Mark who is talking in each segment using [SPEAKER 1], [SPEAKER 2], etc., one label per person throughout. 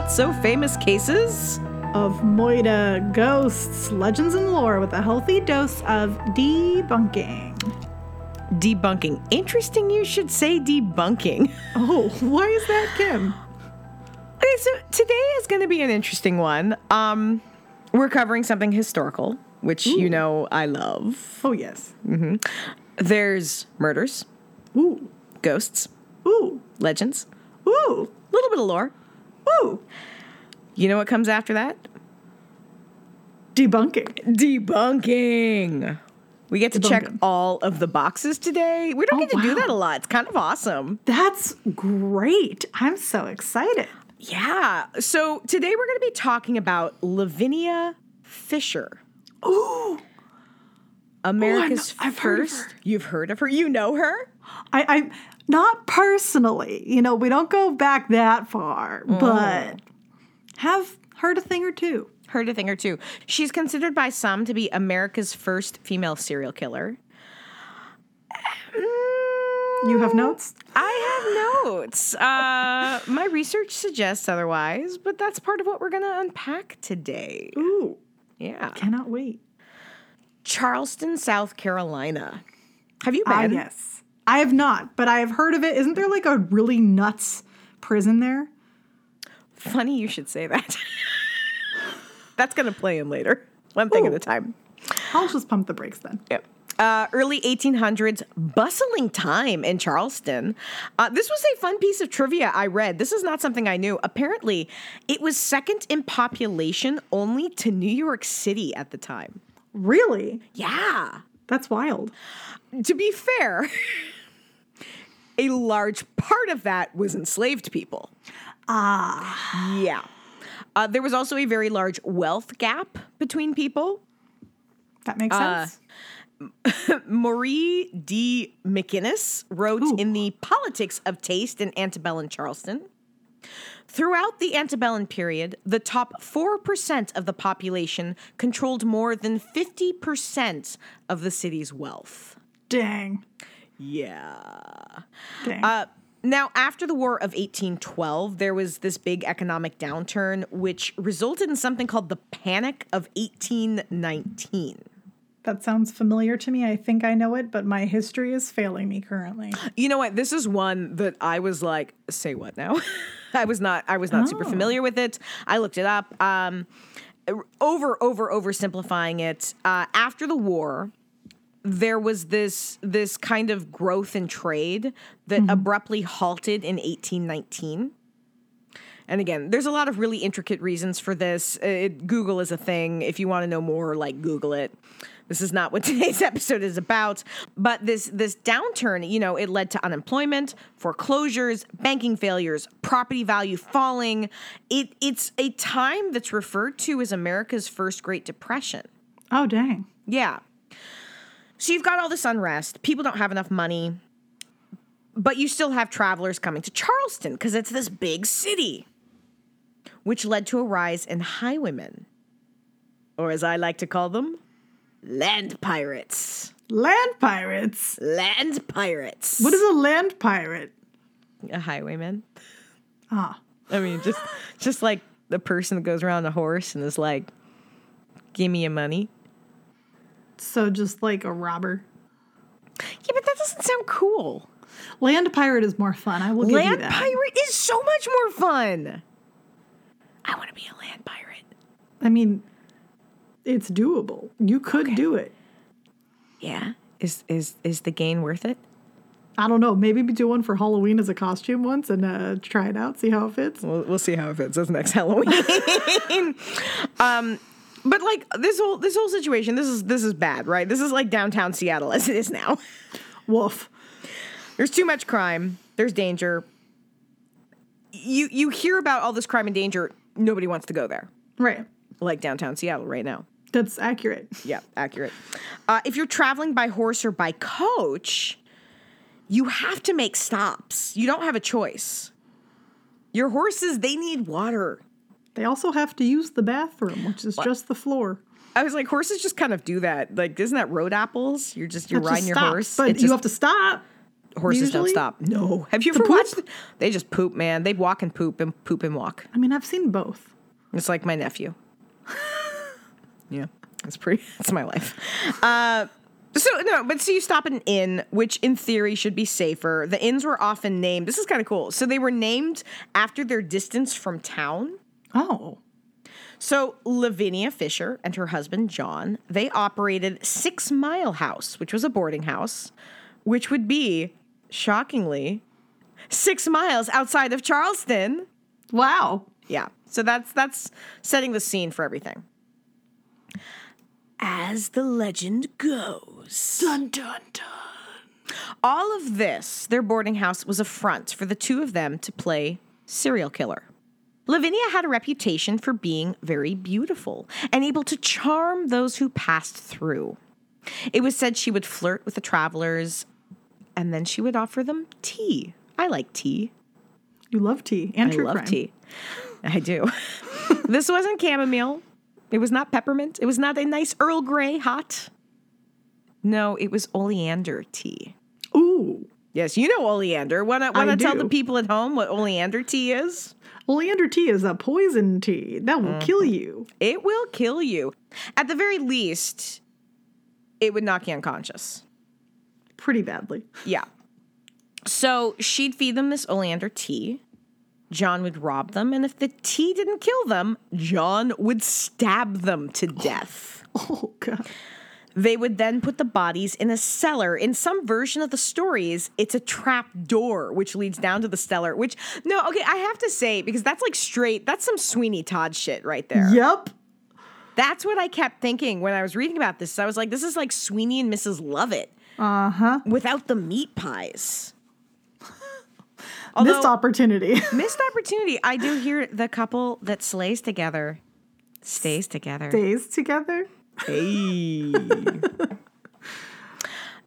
[SPEAKER 1] not so famous cases
[SPEAKER 2] of Moida ghosts, legends, and lore with a healthy dose of debunking.
[SPEAKER 1] Debunking. Interesting you should say debunking.
[SPEAKER 2] Oh, why is that, Kim?
[SPEAKER 1] Okay, so today is going to be an interesting one. Um, we're covering something historical, which Ooh. you know I love.
[SPEAKER 2] Oh, yes.
[SPEAKER 1] Mm-hmm. There's murders.
[SPEAKER 2] Ooh.
[SPEAKER 1] Ghosts.
[SPEAKER 2] Ooh.
[SPEAKER 1] Legends.
[SPEAKER 2] Ooh.
[SPEAKER 1] A little bit of lore.
[SPEAKER 2] Ooh.
[SPEAKER 1] You know what comes after that?
[SPEAKER 2] Debunking.
[SPEAKER 1] Debunking. We get to Debunking. check all of the boxes today. We don't oh, get to wow. do that a lot. It's kind of awesome.
[SPEAKER 2] That's great. I'm so excited.
[SPEAKER 1] Yeah. So today we're going to be talking about Lavinia Fisher.
[SPEAKER 2] Ooh.
[SPEAKER 1] America's oh, first. Heard You've heard of her. You know her.
[SPEAKER 2] I, I not personally. You know, we don't go back that far, mm. but have heard a thing or two.
[SPEAKER 1] Heard a thing or two. She's considered by some to be America's first female serial killer.
[SPEAKER 2] You have notes?
[SPEAKER 1] I have notes. Uh, my research suggests otherwise, but that's part of what we're going to unpack today.
[SPEAKER 2] Ooh.
[SPEAKER 1] Yeah.
[SPEAKER 2] Cannot wait.
[SPEAKER 1] Charleston, South Carolina. Have you ah, been?
[SPEAKER 2] Yes. I have not, but I have heard of it. Isn't there like a really nuts prison there?
[SPEAKER 1] Funny you should say that. That's going to play in later. One thing Ooh. at a time.
[SPEAKER 2] I'll just pump the brakes then.
[SPEAKER 1] Yep. Uh, early 1800s, bustling time in Charleston. Uh, this was a fun piece of trivia I read. This is not something I knew. Apparently, it was second in population only to New York City at the time.
[SPEAKER 2] Really?
[SPEAKER 1] Yeah.
[SPEAKER 2] That's wild.
[SPEAKER 1] To be fair, a large part of that was enslaved people.
[SPEAKER 2] Ah.
[SPEAKER 1] Yeah. Uh, there was also a very large wealth gap between people.
[SPEAKER 2] That makes uh, sense.
[SPEAKER 1] Marie D. McInnis wrote Ooh. in the Politics of Taste in Antebellum Charleston. Throughout the antebellum period, the top 4% of the population controlled more than 50% of the city's wealth.
[SPEAKER 2] Dang.
[SPEAKER 1] Yeah.
[SPEAKER 2] Uh,
[SPEAKER 1] now, after the War of 1812, there was this big economic downturn, which resulted in something called the Panic of 1819.
[SPEAKER 2] That sounds familiar to me. I think I know it, but my history is failing me currently.
[SPEAKER 1] You know what? This is one that I was like, say what now? I was not I was not oh. super familiar with it. I looked it up. Um, over over oversimplifying it. Uh, after the war, there was this this kind of growth in trade that mm-hmm. abruptly halted in 1819. And again, there's a lot of really intricate reasons for this. It, Google is a thing. If you want to know more, like Google it. This is not what today's episode is about, but this this downturn, you know, it led to unemployment, foreclosures, banking failures, property value falling. It it's a time that's referred to as America's first Great Depression.
[SPEAKER 2] Oh dang.
[SPEAKER 1] Yeah. So you've got all this unrest. People don't have enough money. But you still have travelers coming to Charleston because it's this big city, which led to a rise in highwaymen, or as I like to call them, land pirates.
[SPEAKER 2] Land pirates?
[SPEAKER 1] Land pirates.
[SPEAKER 2] What is a land pirate?
[SPEAKER 1] A highwayman.
[SPEAKER 2] Ah.
[SPEAKER 1] I mean, just just like the person that goes around a horse and is like, "Give me your money."
[SPEAKER 2] So just like a robber.
[SPEAKER 1] Yeah, but that doesn't sound cool.
[SPEAKER 2] Land pirate is more fun. I will give
[SPEAKER 1] land
[SPEAKER 2] you that.
[SPEAKER 1] pirate is so much more fun. I want to be a land pirate.
[SPEAKER 2] I mean, it's doable. You could okay. do it.
[SPEAKER 1] Yeah. Is is is the gain worth it?
[SPEAKER 2] I don't know. Maybe do one for Halloween as a costume once and uh, try it out. See how it fits.
[SPEAKER 1] We'll, we'll see how it fits. That's next Halloween. um, but like this whole this whole situation, this is this is bad, right? This is like downtown Seattle as it is now.
[SPEAKER 2] Woof.
[SPEAKER 1] There's too much crime. There's danger. You you hear about all this crime and danger. Nobody wants to go there.
[SPEAKER 2] Right.
[SPEAKER 1] Like downtown Seattle right now.
[SPEAKER 2] That's accurate.
[SPEAKER 1] Yeah, accurate. Uh, if you're traveling by horse or by coach, you have to make stops. You don't have a choice. Your horses, they need water.
[SPEAKER 2] They also have to use the bathroom, which is what? just the floor.
[SPEAKER 1] I was like, horses just kind of do that. Like, isn't that road apples? You're just you're riding your horse.
[SPEAKER 2] But you have to stop.
[SPEAKER 1] horses
[SPEAKER 2] usually?
[SPEAKER 1] don't stop. No. Have you ever
[SPEAKER 2] poop?
[SPEAKER 1] watched? They just poop, man. They walk and poop and poop and walk.
[SPEAKER 2] I mean, I've seen both.
[SPEAKER 1] It's like my nephew. yeah, that's pretty. That's my life. Uh, so no, but so you stop at an inn, which in theory should be safer. The inns were often named. This is kind of cool. So they were named after their distance from town.
[SPEAKER 2] Oh,
[SPEAKER 1] So Lavinia Fisher and her husband John, they operated Six Mile House, which was a boarding house, which would be shockingly six miles outside of Charleston.
[SPEAKER 2] wow.
[SPEAKER 1] Yeah. So that's that's setting the scene for everything. As the legend goes,
[SPEAKER 2] Dun dun dun.
[SPEAKER 1] all of this, their boarding house was a front for the two of them to play serial killer. Lavinia had a reputation for being very beautiful and able to charm those who passed through. It was said she would flirt with the travelers and then she would offer them tea. I like tea.
[SPEAKER 2] You love tea and
[SPEAKER 1] I
[SPEAKER 2] true
[SPEAKER 1] love
[SPEAKER 2] crime.
[SPEAKER 1] tea. I do. this wasn't chamomile. It was not peppermint. It was not a nice Earl Grey hot. No, it was oleander tea.
[SPEAKER 2] Ooh,
[SPEAKER 1] Yes, you know oleander. Want to want to tell the people at home what oleander tea is?
[SPEAKER 2] Oleander tea is a poison tea that will kill
[SPEAKER 1] Mm-hmm.
[SPEAKER 2] you.
[SPEAKER 1] It will kill you. At the very least, it would knock you unconscious.
[SPEAKER 2] Pretty badly.
[SPEAKER 1] Yeah. So she'd feed them this oleander tea. John would rob them, and if the tea didn't kill them, John would stab them to death.
[SPEAKER 2] Oh god.
[SPEAKER 1] They would then put the bodies in a cellar. In some version of the stories, it's a trap door which leads down to the cellar. Which, no, okay, I have to say, because that's like straight, that's some Sweeney Todd shit right there.
[SPEAKER 2] Yep.
[SPEAKER 1] That's what I kept thinking when I was reading about this. I was like, this is like Sweeney and Mrs. Lovett
[SPEAKER 2] Uh huh.
[SPEAKER 1] without the meat pies.
[SPEAKER 2] Missed opportunity.
[SPEAKER 1] missed opportunity. I do hear the couple that slays together stays together.
[SPEAKER 2] Stays together.
[SPEAKER 1] Hey.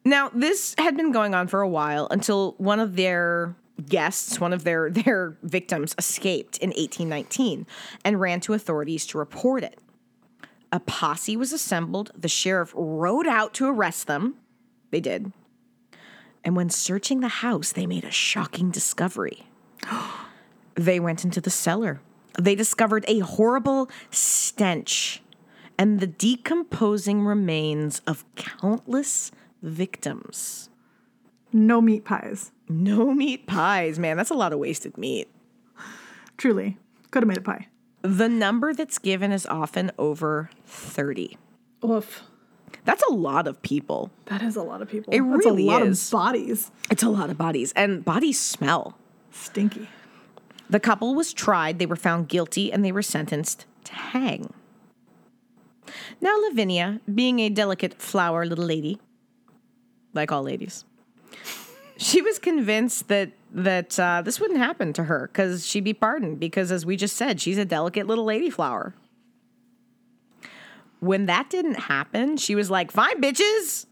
[SPEAKER 1] now, this had been going on for a while until one of their guests, one of their their victims escaped in 1819 and ran to authorities to report it. A posse was assembled. The sheriff rode out to arrest them. They did. And when searching the house, they made a shocking discovery. they went into the cellar. They discovered a horrible stench and the decomposing remains of countless victims.
[SPEAKER 2] No meat pies.
[SPEAKER 1] No meat pies, man. That's a lot of wasted meat.
[SPEAKER 2] Truly. Could have made a pie.
[SPEAKER 1] The number that's given is often over 30.
[SPEAKER 2] Oof.
[SPEAKER 1] That's a lot of people.
[SPEAKER 2] That is a lot of people.
[SPEAKER 1] It
[SPEAKER 2] That's
[SPEAKER 1] really
[SPEAKER 2] a lot
[SPEAKER 1] is.
[SPEAKER 2] of bodies.
[SPEAKER 1] It's a lot of bodies, and bodies smell.
[SPEAKER 2] Stinky.
[SPEAKER 1] The couple was tried, they were found guilty, and they were sentenced to hang. Now, Lavinia, being a delicate flower little lady, like all ladies, she was convinced that that uh, this wouldn't happen to her because she'd be pardoned because, as we just said, she's a delicate little lady flower. When that didn't happen, she was like, "Fine, bitches.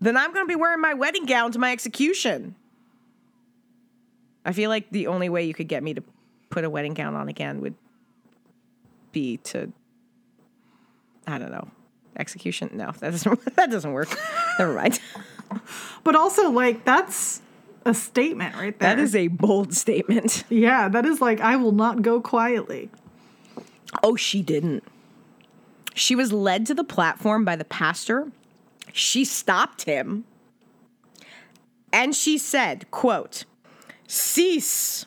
[SPEAKER 1] Then I'm going to be wearing my wedding gown to my execution." I feel like the only way you could get me to put a wedding gown on again would be to I don't know. Execution? No, that doesn't that doesn't work. Never mind.
[SPEAKER 2] But also, like, that's a statement right there.
[SPEAKER 1] That is a bold statement.
[SPEAKER 2] Yeah, that is like, I will not go quietly.
[SPEAKER 1] Oh, she didn't. She was led to the platform by the pastor. She stopped him. And she said, quote, Cease.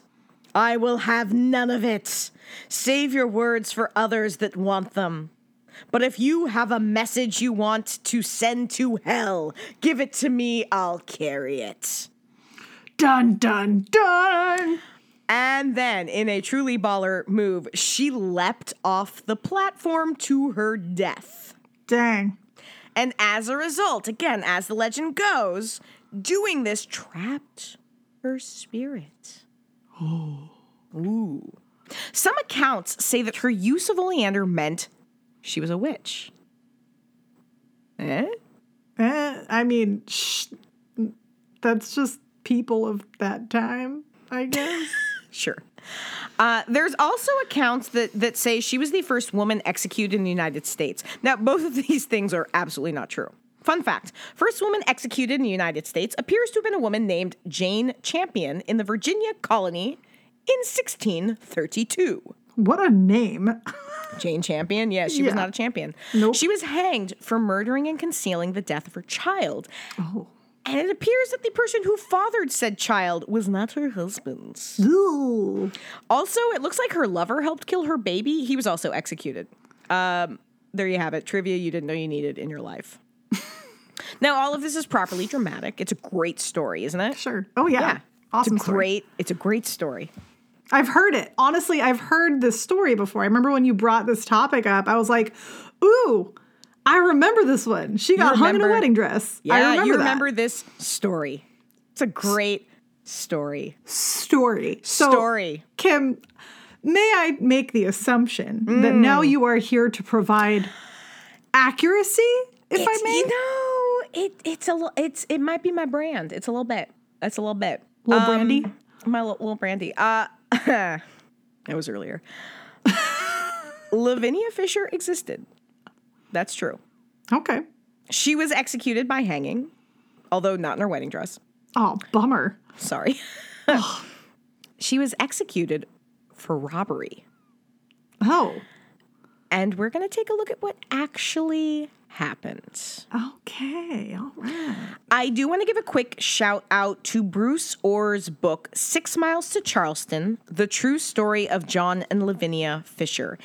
[SPEAKER 1] I will have none of it. Save your words for others that want them. But if you have a message you want to send to hell, give it to me, I'll carry it.
[SPEAKER 2] Dun, dun, dun.
[SPEAKER 1] And then, in a truly baller move, she leapt off the platform to her death.
[SPEAKER 2] Dang.
[SPEAKER 1] And as a result, again, as the legend goes, doing this trapped her spirit. Ooh. Some accounts say that her use of oleander meant she was a witch. Eh?
[SPEAKER 2] Eh, I mean, sh- that's just people of that time, I guess.
[SPEAKER 1] Sure. Uh, there's also accounts that, that say she was the first woman executed in the United States. Now, both of these things are absolutely not true. Fun fact first woman executed in the United States appears to have been a woman named Jane Champion in the Virginia colony in 1632.
[SPEAKER 2] What a name.
[SPEAKER 1] Jane Champion? Yeah, she was not a champion.
[SPEAKER 2] Nope.
[SPEAKER 1] She was hanged for murdering and concealing the death of her child.
[SPEAKER 2] Oh.
[SPEAKER 1] And it appears that the person who fathered said child was not her husband.
[SPEAKER 2] Ooh.
[SPEAKER 1] Also, it looks like her lover helped kill her baby. He was also executed. Um, there you have it. Trivia you didn't know you needed in your life. now, all of this is properly dramatic. It's a great story, isn't it?
[SPEAKER 2] Sure. Oh yeah.
[SPEAKER 1] Yeah.
[SPEAKER 2] Awesome
[SPEAKER 1] It's a
[SPEAKER 2] story.
[SPEAKER 1] great. It's a great story.
[SPEAKER 2] I've heard it. Honestly, I've heard this story before. I remember when you brought this topic up, I was like, ooh, I remember this one. She got hung in a wedding dress.
[SPEAKER 1] Yeah,
[SPEAKER 2] I remember
[SPEAKER 1] you
[SPEAKER 2] that.
[SPEAKER 1] remember this story. It's a great story.
[SPEAKER 2] story. So,
[SPEAKER 1] story.
[SPEAKER 2] Kim, may I make the assumption that
[SPEAKER 1] Mm.
[SPEAKER 2] now you are here to provide accuracy, if
[SPEAKER 1] It's,
[SPEAKER 2] I may?
[SPEAKER 1] you know, it it's a it's it might be my brand. It's a little bit. It's a little bit.
[SPEAKER 2] Little
[SPEAKER 1] Um,
[SPEAKER 2] brandy?
[SPEAKER 1] My little, little brandy. Uh, that was earlier. Lavinia Fisher existed. That's true.
[SPEAKER 2] Okay.
[SPEAKER 1] She was executed by hanging, although not in her wedding dress.
[SPEAKER 2] Oh, bummer.
[SPEAKER 1] Sorry. she was executed for robbery.
[SPEAKER 2] Oh,
[SPEAKER 1] And we're going to take a look at what actually happened.
[SPEAKER 2] okay. All right.
[SPEAKER 1] I do want to give a quick shout out to Bruce Orr's book, Six Miles to Charleston The True Story of John and Lavinia Fisher.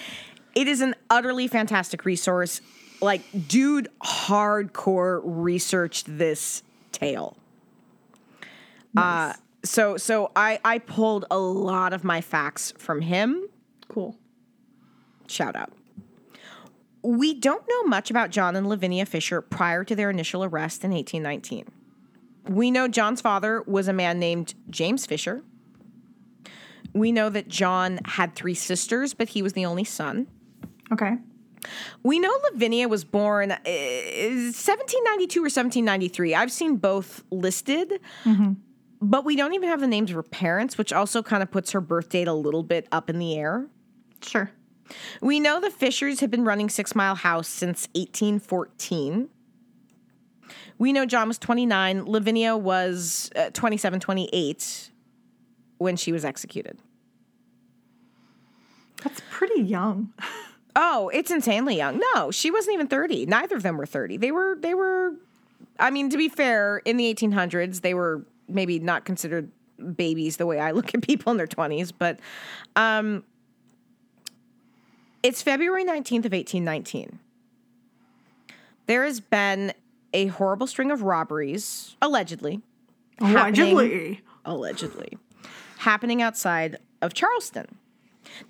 [SPEAKER 1] It is an utterly fantastic resource. Like, dude, hardcore researched this tale. Uh, so so I, I pulled a lot of my facts from him.
[SPEAKER 2] Cool.
[SPEAKER 1] Shout out. We don't know much about John and Lavinia Fisher prior to their initial arrest in 1819. We know John's father was a man named James Fisher. We know that John had three sisters, but he was the only son.
[SPEAKER 2] Okay.
[SPEAKER 1] We know Lavinia was born uh, 1792 or 1793. I've seen both listed, but we don't even have the names of her parents, which also kind of puts her birth date a little bit up in the air.
[SPEAKER 2] Sure.
[SPEAKER 1] We know the Fishers have been running Six Mile House since 1814. We know John was 29. Lavinia was uh, 27, 28 when she was executed.
[SPEAKER 2] That's pretty young.
[SPEAKER 1] Oh, it's insanely young. No, she wasn't even 30. Neither of them were 30. They were, they were, I mean, to be fair, in the 1800s, they were maybe not considered babies the way I look at people in their 20s, but um, it's February 19th of 1819. There has been a horrible string of robberies, allegedly,
[SPEAKER 2] Allegedly.
[SPEAKER 1] allegedly, happening outside of Charleston.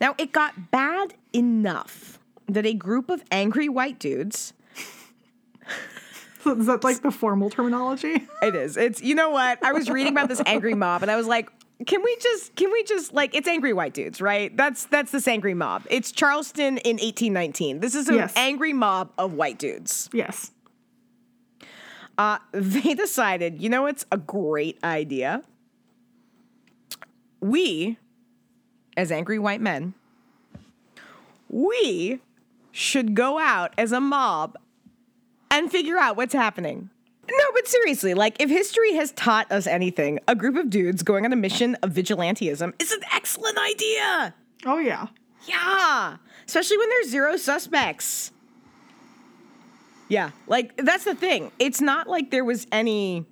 [SPEAKER 1] Now, it got bad enough that a group of angry white dudes.
[SPEAKER 2] Is that like the formal terminology?
[SPEAKER 1] It is. It's you know what? I was reading about this angry mob and I was like, can we just can we just like it's angry white dudes, right? That's that's this angry mob. It's Charleston in 1819. This is an
[SPEAKER 2] Yes.
[SPEAKER 1] angry mob of white dudes.
[SPEAKER 2] yes.
[SPEAKER 1] Uh, they decided, you know it's a great idea? We, as angry white men, we should go out as a mob and figure out what's happening. No, but seriously, like if history has taught us anything, a group of dudes going on a mission of vigilantism is an excellent idea.
[SPEAKER 2] Oh yeah.
[SPEAKER 1] Yeah, especially when there's zero suspects. Yeah, like that's the thing. It's not like there was any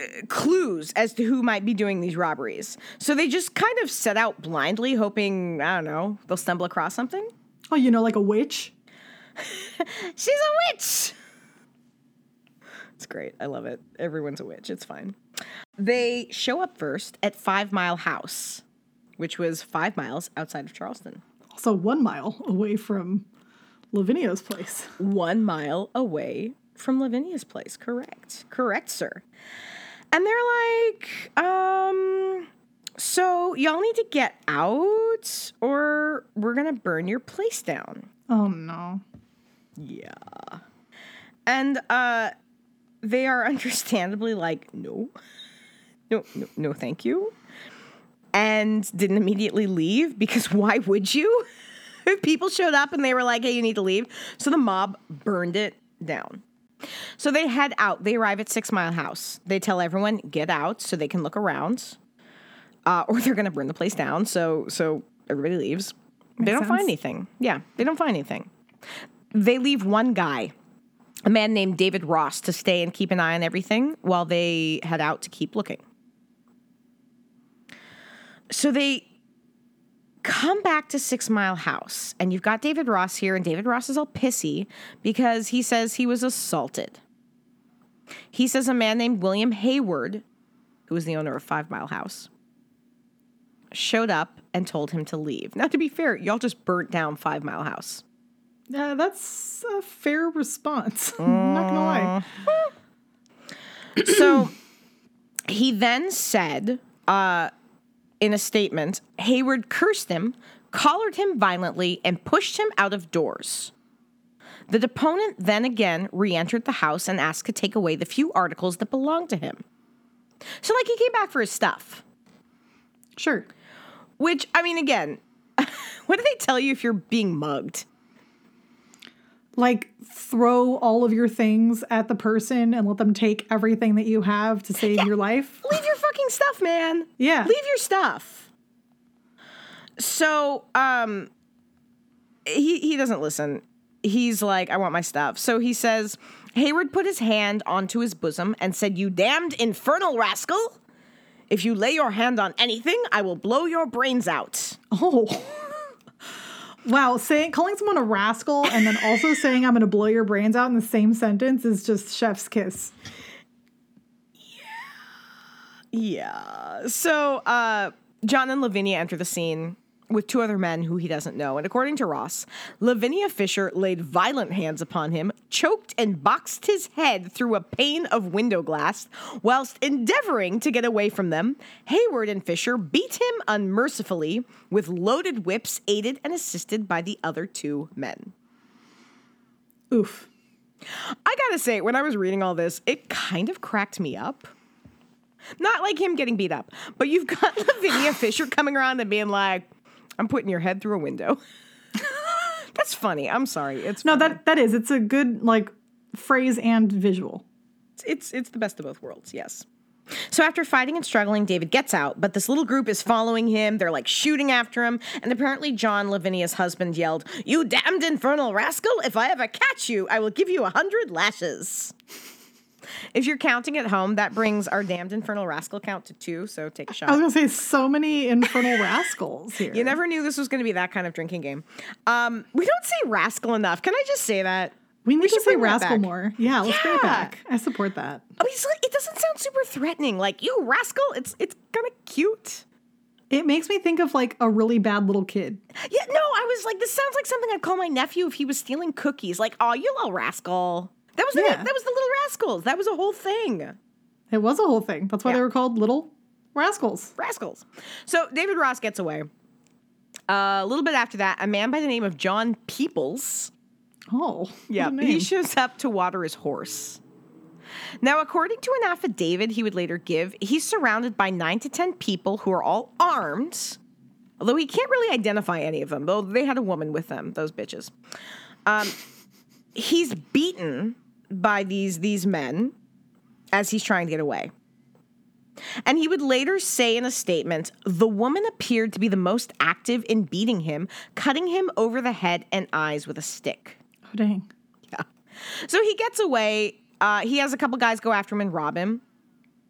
[SPEAKER 1] uh, clues as to who might be doing these robberies. So they just kind of set out blindly, hoping, I don't know, they'll stumble across something.
[SPEAKER 2] Oh, you know, like a witch.
[SPEAKER 1] She's a witch. It's great. I love it. Everyone's a witch. It's fine. They show up first at Five Mile House, which was five miles outside of Charleston.
[SPEAKER 2] Also one mile away from Lavinia's place.
[SPEAKER 1] one mile away from Lavinia's place. Correct. Correct, sir. And they're like, um, so y'all need to get out or we're gonna burn your place down.
[SPEAKER 2] Oh no.
[SPEAKER 1] Yeah. And uh they are understandably like, no. No, no, no, thank you. And didn't immediately leave because why would you? if people showed up and they were like, hey, you need to leave. So the mob burned it down. So they head out. They arrive at Six Mile House. They tell everyone get out so they can look around, uh, or they're going to burn the place down. So so everybody leaves. they don't find anything. Yeah, they don't find anything. They leave one guy, a man named David Ross, to stay and keep an eye on everything while they head out to keep looking. So they come back to Six Mile House, and you've got David Ross here, and David Ross is all pissy because he says he was assaulted. He says a man named William Hayward, who was the owner of Five Mile House, showed up and told him to leave. Now, to be fair, y'all just burnt down Five Mile House.
[SPEAKER 2] Uh, that's a fair response. I'm not gonna lie.
[SPEAKER 1] So he then said uh, in a statement Hayward cursed him, collared him violently, and pushed him out of doors. The deponent then again re entered the house and asked to take away the few articles that belonged to him. So, like, he came back for his stuff.
[SPEAKER 2] Sure.
[SPEAKER 1] Which, I mean, again, what do they tell you if you're being mugged?
[SPEAKER 2] Like throw all of your things at the person and let them take everything that you have to save your life.
[SPEAKER 1] Leave your fucking stuff, man.
[SPEAKER 2] Yeah.
[SPEAKER 1] Leave your stuff. So, um, he he doesn't listen. He's like, I want my stuff. So he says, Hayward put his hand onto his bosom and said, You damned infernal rascal! If you lay your hand on anything, I will blow your brains out.
[SPEAKER 2] Oh. wow, saying calling someone a rascal and then also saying I'm going to blow your brains out in the same sentence is just chef's kiss.
[SPEAKER 1] Yeah. So uh, John and Lavinia enter the scene with two other men who he doesn't know. And according to Ross, Lavinia Fisher laid violent hands upon him, choked and boxed his head through a pane of window glass, whilst endeavoring to get away from them. Hayward and Fisher beat him unmercifully with loaded whips, aided and assisted by the other two men.
[SPEAKER 2] Oof.
[SPEAKER 1] I gotta say, when I was reading all this, it kind of cracked me up. Not like him getting beat up, but you've got Lavinia Fisher coming around and being like, I'm putting your head through a window. That's funny. I'm sorry. It's
[SPEAKER 2] No,
[SPEAKER 1] funny.
[SPEAKER 2] that that is. It's a good like phrase and visual.
[SPEAKER 1] it's it's the best of both worlds. Yes. So after fighting and struggling, David gets out, but this little group is following him. They're like shooting after him, and apparently John Lavinia's husband yelled, "You damned infernal rascal! If I ever catch you, I will give you a hundred lashes." If you're counting at home, that brings our damned infernal rascal count to two. So take a shot.
[SPEAKER 2] I was gonna say so many infernal rascals here.
[SPEAKER 1] You never knew this was going to be that kind of drinking game. Um, we don't say rascal enough. Can I just say that?
[SPEAKER 2] we need to say rascal more. Yeah, let's bring it back. I support that.
[SPEAKER 1] I mean, like, it doesn't sound super threatening. Like you rascal. It's it's kind of cute.
[SPEAKER 2] It makes me think of like a really bad little kid.
[SPEAKER 1] Yeah. No, I was like, this sounds like something I'd call my nephew if he was stealing cookies. Like, oh, you little rascal. That was the that was the little rascals. That was a whole thing.
[SPEAKER 2] It was a whole thing. That's why they were called little rascals.
[SPEAKER 1] rascals. So David Ross gets away. Uh, a little bit after that, a man by the name of John Peoples.
[SPEAKER 2] Oh,
[SPEAKER 1] Yeah, he shows up to water his horse. Now, according to an affidavit he would later give, he's surrounded by nine to ten people who are all armed. Although he can't really identify any of them, though they had a woman with them, those bitches. Um, he's beaten by these these men as he's trying to get away. And he would later say in a statement, the woman appeared to be the most active in beating him, cutting him over the head and eyes with a stick.
[SPEAKER 2] oh dang. Yeah.
[SPEAKER 1] So he gets away. Uh, he has a couple guys go after him and rob him.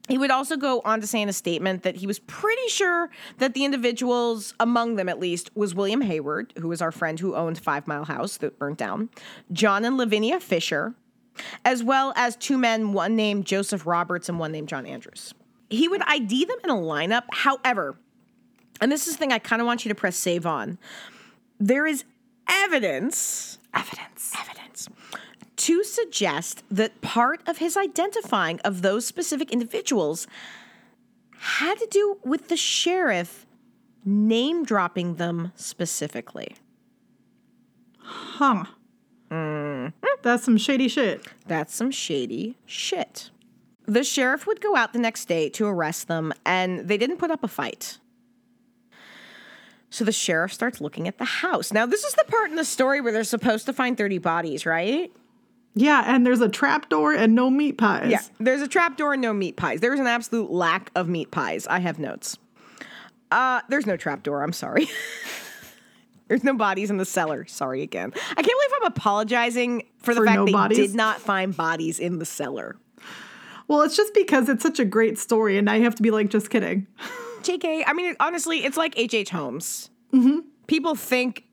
[SPEAKER 1] He would also go on to say in a statement that he was pretty sure that the individuals, among them at least, was William Hayward, who was our friend who owned Five Mile House that burnt down, John and Lavinia Fisher, as well as two men, one named Joseph Roberts and one named John Andrews. He would ID them in a lineup. However, and this is the thing I kind of want you to press save on, there is evidence
[SPEAKER 2] Evidence.
[SPEAKER 1] evidence to suggest that part of his identifying of those specific individuals had to do with the sheriff name dropping them specifically.
[SPEAKER 2] Huh. Mm. That's some shady shit.
[SPEAKER 1] That's some shady shit. The sheriff would go out the next day to arrest them, and they didn't put up a fight. So the sheriff starts looking at the house. Now, this is the part in the story where they're supposed to find 30 bodies, right?
[SPEAKER 2] Yeah, and there's a trap door and no meat pies.
[SPEAKER 1] Yeah, there's a trapdoor and no meat pies. There's an absolute lack of meat pies. I have notes. Uh, there's no trapdoor. I'm sorry. there's no bodies in the cellar. Sorry again. I can't believe I'm apologizing for the
[SPEAKER 2] For
[SPEAKER 1] fact
[SPEAKER 2] no
[SPEAKER 1] they
[SPEAKER 2] bodies?
[SPEAKER 1] did not find bodies in the cellar.
[SPEAKER 2] Well, it's just because it's such a great story, and now you have to be like, just kidding.
[SPEAKER 1] JK, I mean, honestly, it's like H.H. H. Holmes.
[SPEAKER 2] Mm-hmm.
[SPEAKER 1] People think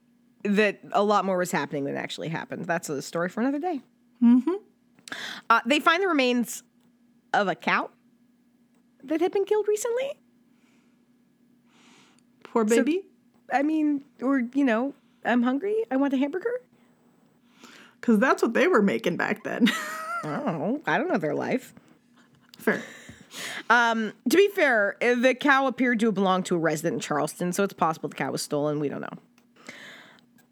[SPEAKER 1] that a lot more was happening than actually happened. That's a story for another day.
[SPEAKER 2] Mm-hmm.
[SPEAKER 1] Uh, they find the remains of a cow that had been killed recently.
[SPEAKER 2] Poor baby.
[SPEAKER 1] I mean, or, you know, I'm hungry. I want a hamburger.
[SPEAKER 2] Because that's what they were making back then.
[SPEAKER 1] I don't know. I don't know their life.
[SPEAKER 2] Fair.
[SPEAKER 1] To be fair, uh, the cow appeared to have belonged to a resident in Charleston, so it's possible the cow was stolen. We don't know.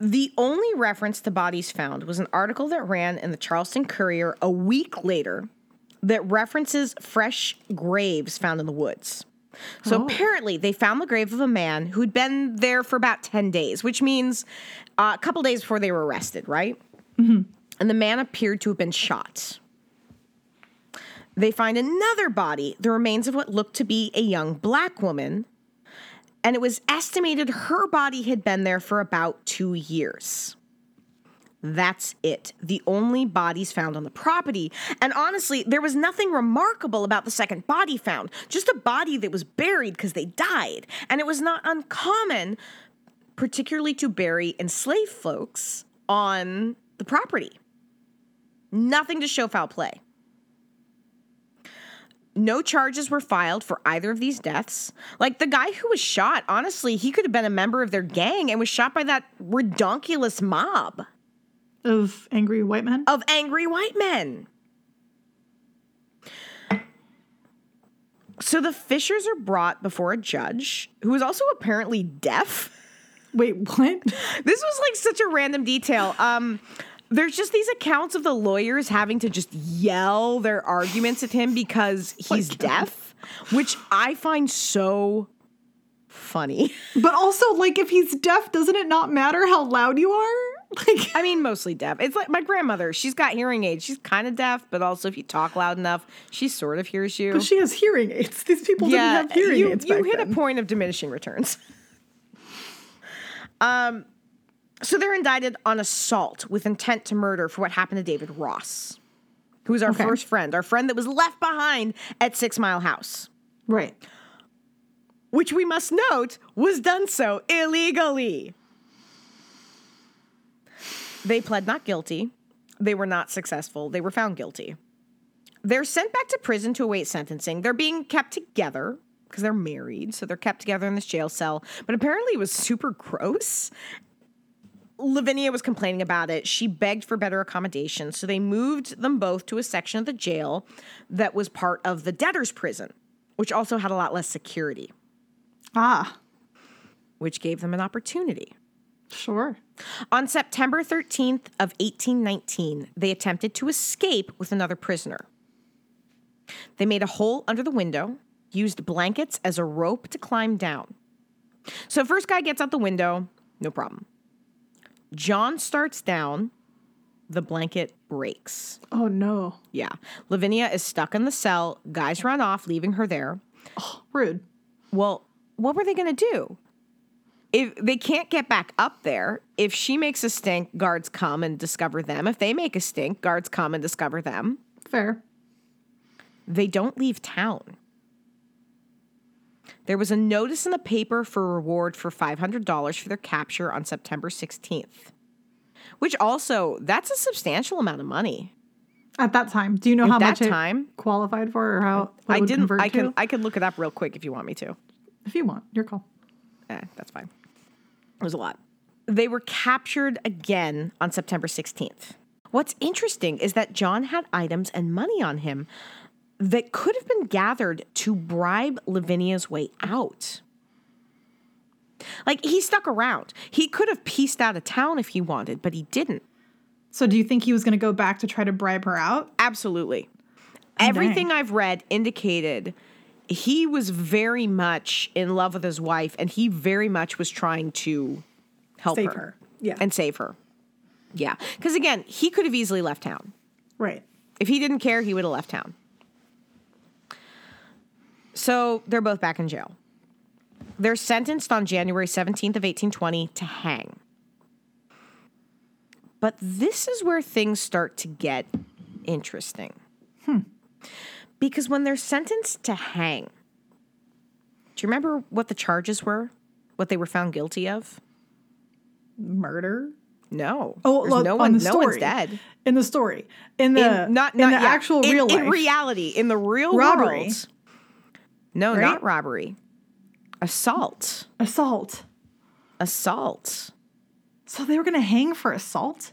[SPEAKER 1] The only reference to bodies found was an article that ran in the Charleston Courier a week later that references fresh graves found in the woods. So
[SPEAKER 2] Oh.
[SPEAKER 1] apparently, they found the grave of a man who'd been there for about 10 days, which means uh, a couple days before they were arrested, right? And the man appeared to have been shot. They find another body, the remains of what looked to be a young black woman, and it was estimated her body had been there for about two years. That's it. The only bodies found on the property. And honestly, there was nothing remarkable about the second body found, just a body that was buried because they died. And it was not uncommon, particularly to bury enslaved folks on the property. Nothing to show foul play. No charges were filed for either of these deaths. Like the guy who was shot, honestly, he could have been a member of their gang and was shot by that redonkulous mob
[SPEAKER 2] Of angry white men.
[SPEAKER 1] of angry white men. So the Fishers are brought before a judge who is also apparently deaf.
[SPEAKER 2] Wait, what?
[SPEAKER 1] This was like such a random detail. Um, there's just these accounts of the lawyers having to just yell their arguments at him because he's
[SPEAKER 2] God.
[SPEAKER 1] deaf, which I find so funny.
[SPEAKER 2] But also, like, if he's deaf, doesn't it not matter how loud you are? Like,
[SPEAKER 1] I mean, mostly deaf. It's like my grandmother. She's got hearing aids. She's kind of deaf, but also if you talk loud enough, she sort of hears you.
[SPEAKER 2] but she has hearing aids. These people didn't have hearing
[SPEAKER 1] you,
[SPEAKER 2] aids
[SPEAKER 1] you hit
[SPEAKER 2] then.
[SPEAKER 1] a point of diminishing returns. um, so they're indicted on assault with intent to murder for what happened to David Ross, who was our
[SPEAKER 2] Okay.
[SPEAKER 1] first friend, our friend that was left behind at Six Mile House,
[SPEAKER 2] Right.
[SPEAKER 1] which we must note was done so illegally. They pled not guilty. They were not successful. They were found guilty. They're sent back to prison to await sentencing. They're being kept together because they're married. So they're kept together in this jail cell. But apparently it was super gross. Lavinia was complaining about it. She begged for better accommodation. So they moved them both to a section of the jail that was part of the debtor's prison, which also had a lot less security,
[SPEAKER 2] Ah,
[SPEAKER 1] which gave them an opportunity.
[SPEAKER 2] Sure.
[SPEAKER 1] On September 13th of 1819, they attempted to escape with another prisoner. They made a hole under the window, used blankets as a rope to climb down. So first guy gets out the window, no problem. John starts down, the blanket breaks.
[SPEAKER 2] Oh, no.
[SPEAKER 1] Yeah. Lavinia is stuck in the cell, guys run off, leaving her there.
[SPEAKER 2] Oh, Rude.
[SPEAKER 1] Well, what were they going to do? If they can't get back up there, if she makes a stink, guards come and discover them. If they make a stink, guards come and discover them.
[SPEAKER 2] Fair.
[SPEAKER 1] They don't leave town. There was a notice in the paper for a reward for $500 for their capture on September 16th. Which also, that's a substantial amount of money.
[SPEAKER 2] At that time, do you know how
[SPEAKER 1] that
[SPEAKER 2] much
[SPEAKER 1] time-
[SPEAKER 2] qualified for, or how
[SPEAKER 1] I didn't I
[SPEAKER 2] to?
[SPEAKER 1] can I could look it up real quick if you want me to.
[SPEAKER 2] if you want, your call.
[SPEAKER 1] Eh, that's fine. It was a lot. They were captured again on September 16th. What's interesting is that John had items and money on him that could have been gathered to bribe Lavinia's way out. Like he stuck around. He could have pieced out of town if he wanted, but he didn't.
[SPEAKER 2] So, do you think he was going to go back to try to bribe her out?
[SPEAKER 1] Absolutely. Oh, Everything I've read indicated he was very much in love with his wife and he very much was trying to help
[SPEAKER 2] Save
[SPEAKER 1] her.
[SPEAKER 2] her. Yeah.
[SPEAKER 1] And save her. Yeah. Because again, he could have easily left town.
[SPEAKER 2] Right.
[SPEAKER 1] If he didn't care, he would have left town. So they're both back in jail. They're sentenced on January 17th of 1820 to hang. But this is where things start to get interesting. Hmm. Because when they're sentenced to hang, do you remember what the charges were? What they were found guilty of?
[SPEAKER 2] Murder.
[SPEAKER 1] No.
[SPEAKER 2] Oh,
[SPEAKER 1] There's
[SPEAKER 2] look,
[SPEAKER 1] no
[SPEAKER 2] on
[SPEAKER 1] one no one's dead.
[SPEAKER 2] In the story. In the
[SPEAKER 1] in, not,
[SPEAKER 2] in the
[SPEAKER 1] yeah.
[SPEAKER 2] actual
[SPEAKER 1] in,
[SPEAKER 2] real life.
[SPEAKER 1] in reality, in the real
[SPEAKER 2] Robbery.
[SPEAKER 1] world. No,
[SPEAKER 2] Right?
[SPEAKER 1] not robbery. Assault.
[SPEAKER 2] assault.
[SPEAKER 1] Assault.
[SPEAKER 2] So they were going to hang for assault?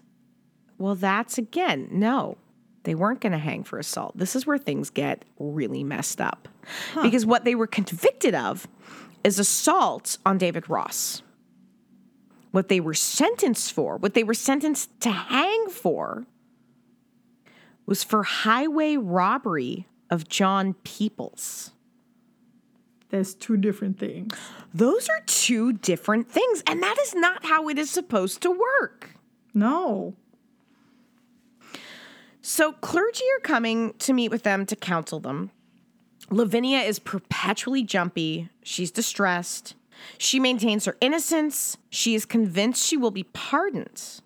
[SPEAKER 1] Well, that's again, no. They weren't going to hang for assault. This is where things get really messed up. Because what they were convicted of is assault on David Ross. What they were sentenced for, what they were sentenced to hang for, was for highway robbery of John Peoples.
[SPEAKER 2] There's two different things.
[SPEAKER 1] Those are two different things, and that is not how it is supposed to work.
[SPEAKER 2] No.
[SPEAKER 1] So, clergy are coming to meet with them to counsel them. Lavinia is perpetually jumpy. She's distressed. She maintains her innocence. She is convinced she will be pardoned.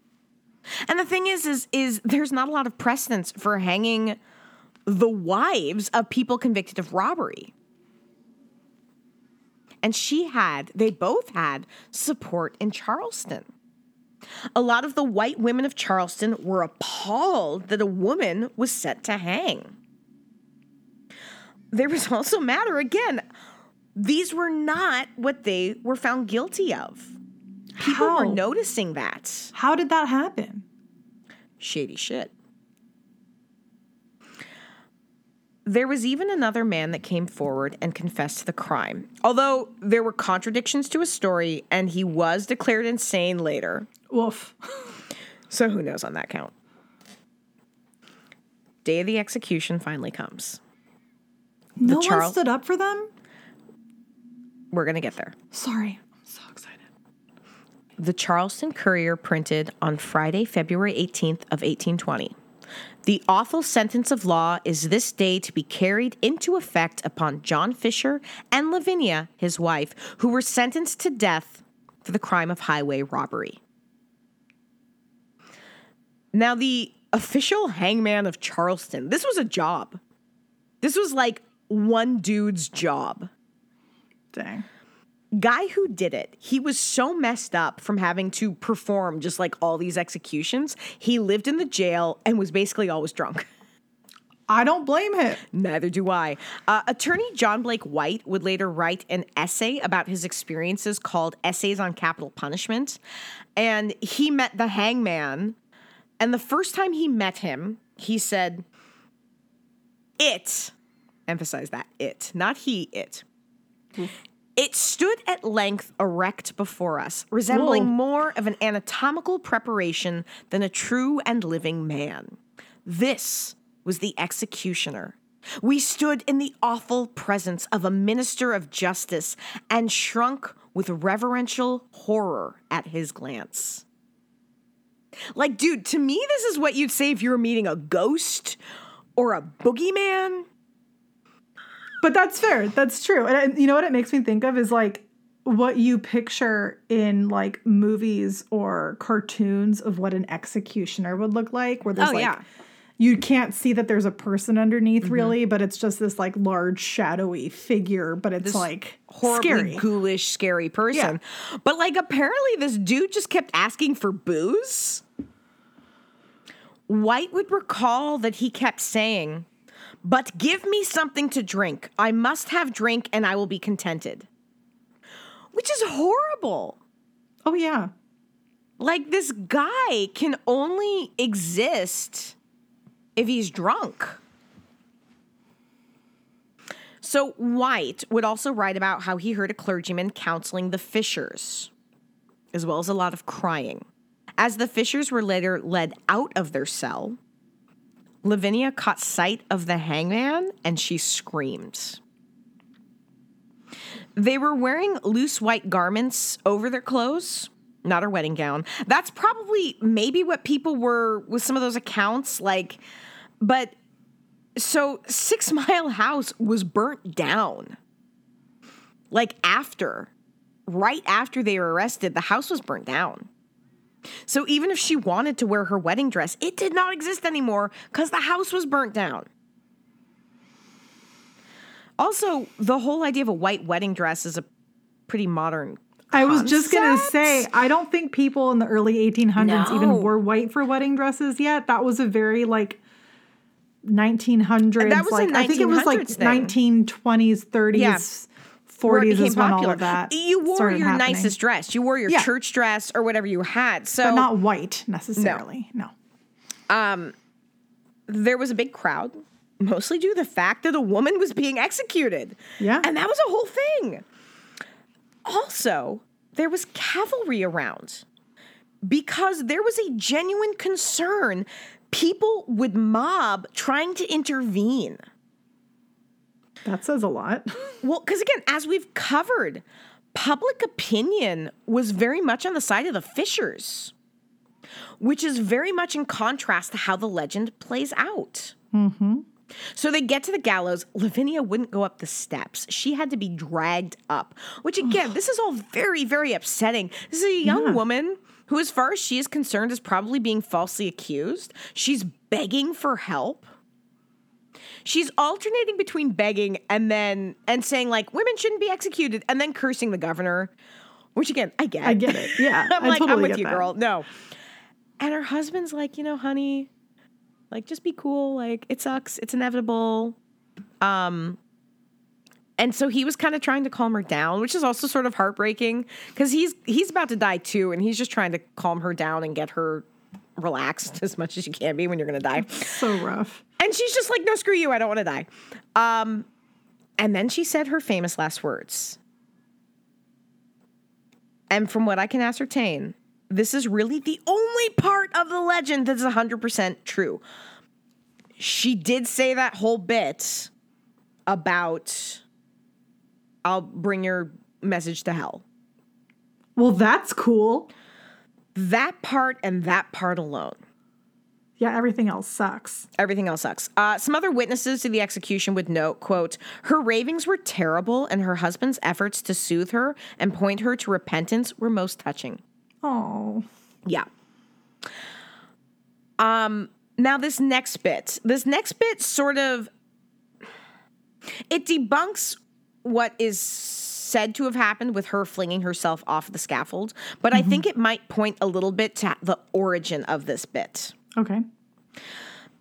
[SPEAKER 1] And the thing is, is, is there's not a lot of precedence for hanging the wives of people convicted of robbery. And she had, they both had support in Charleston. A lot of the white women of Charleston were appalled that a woman was set to hang. There was also matter again. These were not what they were found guilty of. People were noticing that.
[SPEAKER 2] How did that happen?
[SPEAKER 1] Shady shit. There was even another man that came forward and confessed to the crime. Although there were contradictions to his story and he was declared insane later.
[SPEAKER 2] Woof.
[SPEAKER 1] So who knows on that count? Day of the execution finally comes.
[SPEAKER 2] No
[SPEAKER 1] Charl-
[SPEAKER 2] one stood up for them?
[SPEAKER 1] We're going to get there.
[SPEAKER 2] Sorry. I'm so excited.
[SPEAKER 1] The Charleston Courier printed on Friday, February 18th of 1820. The awful sentence of law is this day to be carried into effect upon John Fisher and Lavinia, his wife, who were sentenced to death for the crime of highway robbery. Now, the official hangman of Charleston, this was a job. This was like one dude's job
[SPEAKER 2] Dang.
[SPEAKER 1] guy who did it, he was so messed up from having to perform just like all these executions. He lived in the jail and was basically always drunk.
[SPEAKER 2] I don't blame him.
[SPEAKER 1] Neither do I. Uh, attorney John Blake White would later write an essay about his experiences called Essays on Capital Punishment. And he met the hangman. And the first time he met him, he said, It, emphasize that, it, not he, it. It stood at length erect before us, resembling
[SPEAKER 2] Whoa.
[SPEAKER 1] more of an anatomical preparation than a true and living man. This was the executioner. We stood in the awful presence of a minister of justice and shrunk with reverential horror at his glance. Like, dude, to me, this is what you'd say if you were meeting a ghost or a boogeyman.
[SPEAKER 2] But that's fair. That's true. And you know what it makes me think of is like what you picture in like movies or cartoons of what an executioner would look like, where there's
[SPEAKER 1] Oh,
[SPEAKER 2] like
[SPEAKER 1] yeah.
[SPEAKER 2] you can't see that there's a person underneath mm-hmm. really, but it's just this like large shadowy figure, but it's like
[SPEAKER 1] horribly
[SPEAKER 2] scary.
[SPEAKER 1] ghoulish, scary person. Yeah. But like apparently this dude just kept asking for booze. White would recall that he kept saying, But give me something to drink. I must have drink and I will be contented. Which is horrible.
[SPEAKER 2] Oh yeah.
[SPEAKER 1] Like this guy can only exist if he's drunk. So White would also write about how he heard a clergyman counseling the Fishers, as well as a lot of crying. As the Fishers were later led out of their cell, Lavinia caught sight of the hangman and she screamed. They were wearing loose white garments over their clothes, not her wedding gown. That's probably maybe what people were with some of those accounts. Like but so Six Mile House was burnt down. Like after, right after they were arrested, the house was burnt down. So even if she wanted to wear her wedding dress, it did not exist anymore because the house was burnt down. Also, the whole idea of a white wedding dress is a pretty modern.
[SPEAKER 2] I was just gonna say, I don't think people in the early 1800s
[SPEAKER 1] No.
[SPEAKER 2] even wore white for wedding dresses yet. That was a very like 1900s.
[SPEAKER 1] That was a
[SPEAKER 2] like I think it was like
[SPEAKER 1] thing.
[SPEAKER 2] 1920s, 30s,
[SPEAKER 1] Yeah. Where it
[SPEAKER 2] 40s
[SPEAKER 1] became
[SPEAKER 2] is when all
[SPEAKER 1] popular.
[SPEAKER 2] of that.
[SPEAKER 1] You wore your
[SPEAKER 2] happening.
[SPEAKER 1] nicest dress. You wore your
[SPEAKER 2] Yeah.
[SPEAKER 1] church dress or whatever you had. So
[SPEAKER 2] but not white necessarily. No.
[SPEAKER 1] Um, there was a big crowd, mostly due to the fact that a woman was being executed.
[SPEAKER 2] Yeah.
[SPEAKER 1] And that was a whole thing. Also, there was cavalry around because there was a genuine concern. People would mob trying to intervene.
[SPEAKER 2] That says a lot.
[SPEAKER 1] Well, because again, as we've covered, public opinion was very much on the side of the Fishers, which is very much in contrast to how the legend plays out. Mm-hmm. So they get to the gallows. Lavinia wouldn't go up the steps. She had to be dragged up, which again, this is all very, very upsetting. This is a young
[SPEAKER 2] Yeah.
[SPEAKER 1] woman who, as far as she is concerned, is probably being falsely accused. She's begging for help. She's alternating between begging and then and saying like women shouldn't be executed and then cursing the governor, which again I get.
[SPEAKER 2] I get it. Yeah.
[SPEAKER 1] I'm
[SPEAKER 2] I
[SPEAKER 1] like I'm with you,
[SPEAKER 2] that.
[SPEAKER 1] girl. No, and her husband's like, you know, honey, like just be cool. Like it sucks. It's inevitable. Um, and so he was kind of trying to calm her down, which is also sort of heartbreaking because he's he's about to die too, and he's just trying to calm her down and get her relaxed as much as you can be when you're gonna die.
[SPEAKER 2] So rough.
[SPEAKER 1] And she's just like, no, screw you, I don't want to die. Um, and then she said her famous last words. And from what I can ascertain, this is really the only part of the legend that's 100% true. She did say that whole bit about, I'll bring your message to hell.
[SPEAKER 2] Well, that's cool.
[SPEAKER 1] That part and that part alone.
[SPEAKER 2] Yeah, everything else sucks.
[SPEAKER 1] Everything else sucks. Uh, some other witnesses to the execution would note, quote, her ravings were terrible and her husband's efforts to soothe her and point her to repentance were most touching.
[SPEAKER 2] Oh.
[SPEAKER 1] Yeah. Um, now this next bit, this next bit sort of it debunks what is said to have happened with her flinging herself off the scaffold, but I think it might point a little bit to the origin of this bit.
[SPEAKER 2] Okay.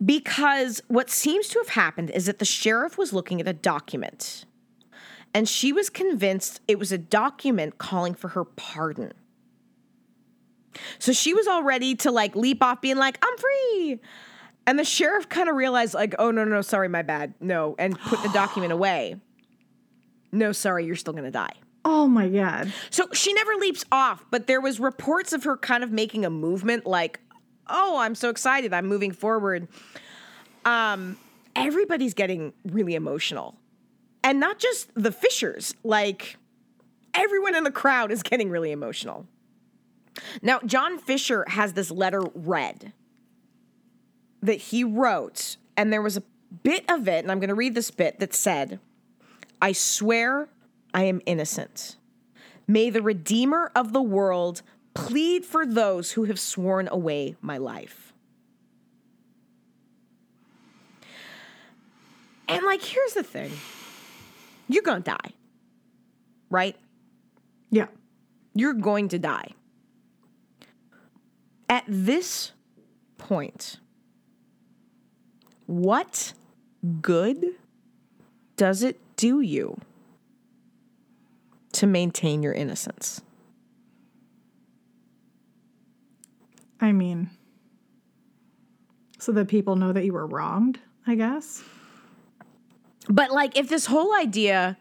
[SPEAKER 1] Because what seems to have happened is that the sheriff was looking at a document and she was convinced it was a document calling for her pardon. So she was all ready to like leap off, being like, I'm free. And the sheriff kind of realized, like, oh, no, no, sorry, my bad. No. And put the document away. No, sorry, you're still going to die.
[SPEAKER 2] Oh my god.
[SPEAKER 1] So she never leaps off, but there was reports of her kind of making a movement like, "Oh, I'm so excited. I'm moving forward." Um everybody's getting really emotional. And not just the Fishers, like everyone in the crowd is getting really emotional. Now, John Fisher has this letter read that he wrote, and there was a bit of it, and I'm going to read this bit that said, I swear I am innocent. May the Redeemer of the world plead for those who have sworn away my life. And, like, here's the thing you're going to die, right?
[SPEAKER 2] Yeah.
[SPEAKER 1] You're going to die. At this point, what good does it do you to maintain your innocence?
[SPEAKER 2] I mean, so that people know that you were wronged, I guess.
[SPEAKER 1] But like, if this whole idea,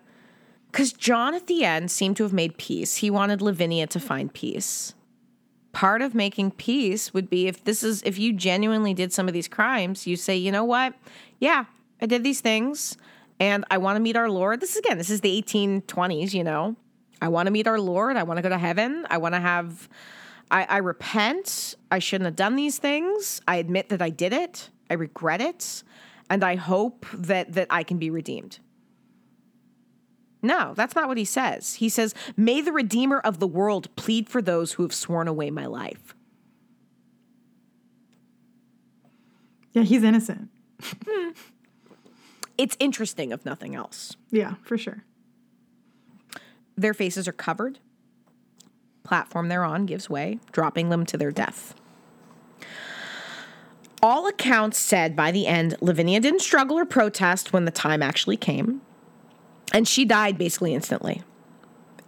[SPEAKER 1] because John at the end seemed to have made peace, he wanted Lavinia to find peace. Part of making peace would be if this is, if you genuinely did some of these crimes, you say, you know what? Yeah, I did these things and I want to meet our Lord. This is again, this is the 1820s, you know. I want to meet our Lord. I want to go to heaven. I want to have, I, I repent. I shouldn't have done these things. I admit that I did it. I regret it, and I hope that that I can be redeemed. No, that's not what he says. He says, May the Redeemer of the world plead for those who have sworn away my life.
[SPEAKER 2] Yeah, he's innocent.
[SPEAKER 1] It's interesting, if nothing else.
[SPEAKER 2] Yeah, for sure.
[SPEAKER 1] Their faces are covered. Platform they're on gives way, dropping them to their death. All accounts said by the end, Lavinia didn't struggle or protest when the time actually came, and she died basically instantly.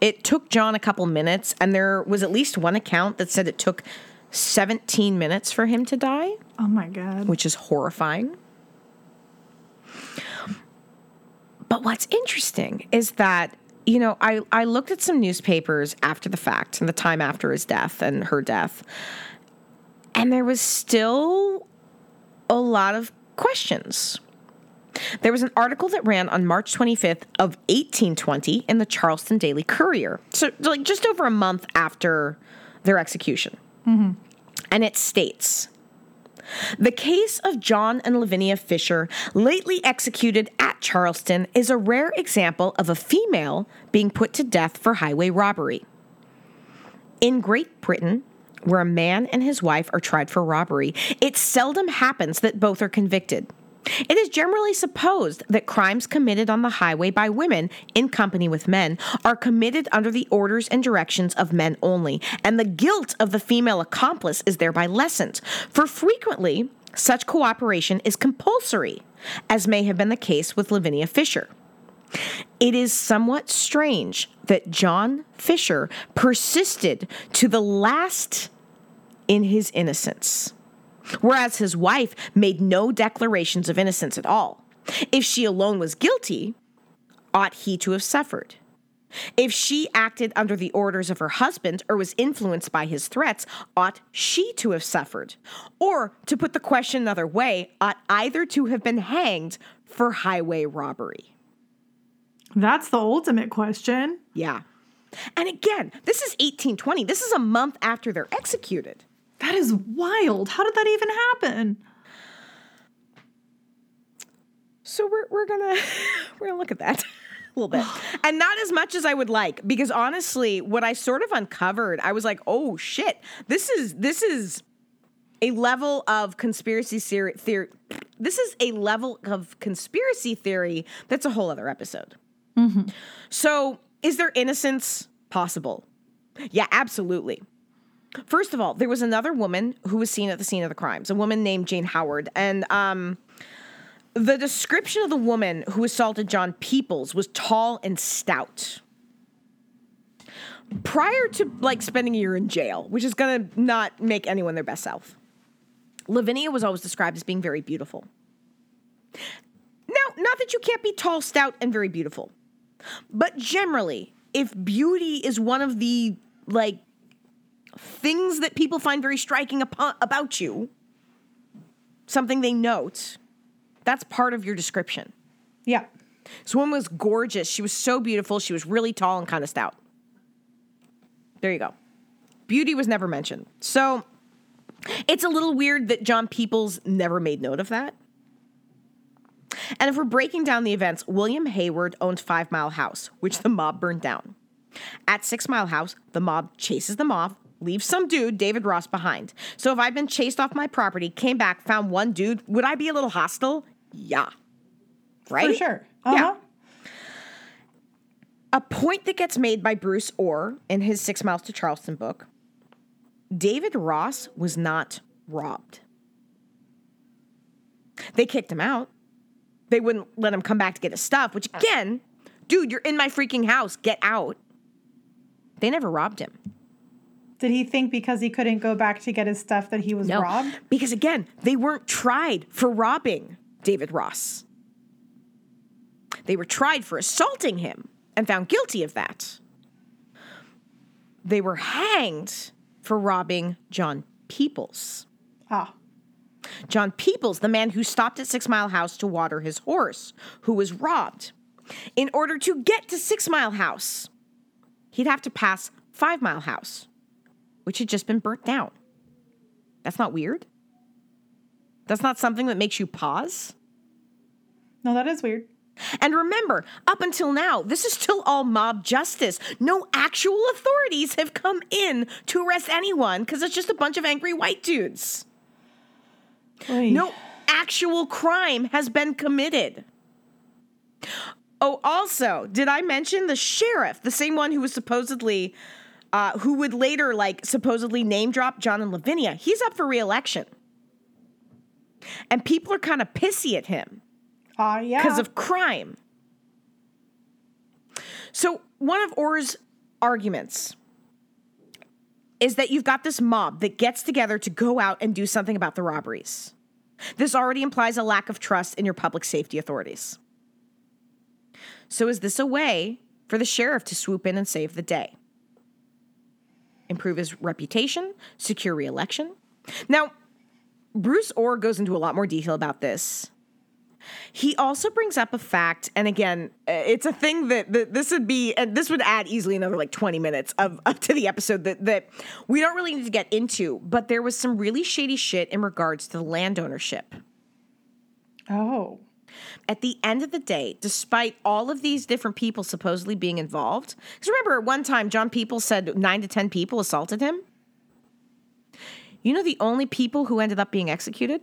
[SPEAKER 1] It took John a couple minutes, and there was at least one account that said it took 17 minutes for him to die,
[SPEAKER 2] Oh my god.
[SPEAKER 1] which is horrifying. But what's interesting is that, you know, I, I looked at some newspapers after the fact and the time after his death and her death, and there was still a lot of questions. There was an article that ran on March 25th of 1820 in the Charleston Daily Courier. So like just over a month after their execution. Mm-hmm. And it states The case of John and Lavinia Fisher, lately executed at Charleston, is a rare example of a female being put to death for highway robbery. In Great Britain, where a man and his wife are tried for robbery, it seldom happens that both are convicted. It is generally supposed that crimes committed on the highway by women in company with men are committed under the orders and directions of men only, and the guilt of the female accomplice is thereby lessened. For frequently, such cooperation is compulsory, as may have been the case with Lavinia Fisher. It is somewhat strange that John Fisher persisted to the last in his innocence, whereas his wife made no declarations of innocence at all. If she alone was guilty, ought he to have suffered? If she acted under the orders of her husband or was influenced by his threats, ought she to have suffered? Or, to put the question another way, ought either to have been hanged for highway robbery?
[SPEAKER 2] That's the ultimate question.
[SPEAKER 1] Yeah. And again, this is 1820. This is a month after they're executed.
[SPEAKER 2] That is wild. How did that even happen?
[SPEAKER 1] So we're we're gonna we're gonna look at that a little bit, and not as much as I would like, because honestly, what I sort of uncovered, I was like, oh shit, this is this is a level of conspiracy theory. theory this is a level of conspiracy theory that's a whole other episode. Mm-hmm. So, is there innocence possible? Yeah, absolutely. First of all, there was another woman who was seen at the scene of the crimes, a woman named Jane Howard, and um, the description of the woman who assaulted John Peoples was tall and stout. Prior to like spending a year in jail, which is gonna not make anyone their best self, Lavinia was always described as being very beautiful. Now, not that you can't be tall, stout, and very beautiful, but generally, if beauty is one of the like things that people find very striking upon, about you, something they note, that's part of your description.
[SPEAKER 2] Yeah.
[SPEAKER 1] This woman was gorgeous. She was so beautiful. She was really tall and kind of stout. There you go. Beauty was never mentioned. So it's a little weird that John Peoples never made note of that. And if we're breaking down the events, William Hayward owned Five Mile House, which the mob burned down. At Six Mile House, the mob chases them off, leaves some dude, David Ross, behind. So if I'd been chased off my property, came back, found one dude, would I be a little hostile? Yeah. Right?
[SPEAKER 2] For sure. Uh-huh.
[SPEAKER 1] A point that gets made by Bruce Orr in his Six Miles to Charleston book David Ross was not robbed. They kicked him out. They wouldn't let him come back to get his stuff, which again, dude, you're in my freaking house. Get out. They never robbed him.
[SPEAKER 2] Did he think because he couldn't go back to get his stuff that he was
[SPEAKER 1] No.
[SPEAKER 2] robbed?
[SPEAKER 1] Because again, they weren't tried for robbing David Ross. They were tried for assaulting him and found guilty of that. They were hanged for robbing John Peoples.
[SPEAKER 2] Ah.
[SPEAKER 1] John Peoples, the man who stopped at Six Mile House to water his horse, who was robbed. In order to get to Six Mile House, he'd have to pass Five Mile House, which had just been burnt down. That's not weird. That's not something that makes you pause?
[SPEAKER 2] No, that is weird.
[SPEAKER 1] And remember, up until now, this is still all mob justice. No actual authorities have come in to arrest anyone because it's just a bunch of angry white dudes.
[SPEAKER 2] Oy.
[SPEAKER 1] No actual crime has been committed. Oh, also, did I mention the sheriff, the same one who was supposedly, uh, who would later like supposedly name drop John and Lavinia? He's up for reelection, and people are kind of pissy at him
[SPEAKER 2] Ah, yeah.
[SPEAKER 1] because of crime. So, one of Orr's arguments is that you've got this mob that gets together to go out and do something about the robberies. This already implies a lack of trust in your public safety authorities. So, is this a way for the sheriff to swoop in and save the day? Improve his reputation, secure reelection? Now, Bruce Orr goes into a lot more detail about this he also brings up a fact, and again, uh, it's a thing that, that this would be, and this would add easily another like 20 minutes of up to the episode that that we don't really need to get into. But there was some really shady shit in regards to the land ownership.
[SPEAKER 2] oh.
[SPEAKER 1] At the end of the day, despite all of these different people supposedly being involved, because remember at one time John People said nine to ten people assaulted him. You know the only people who ended up being executed?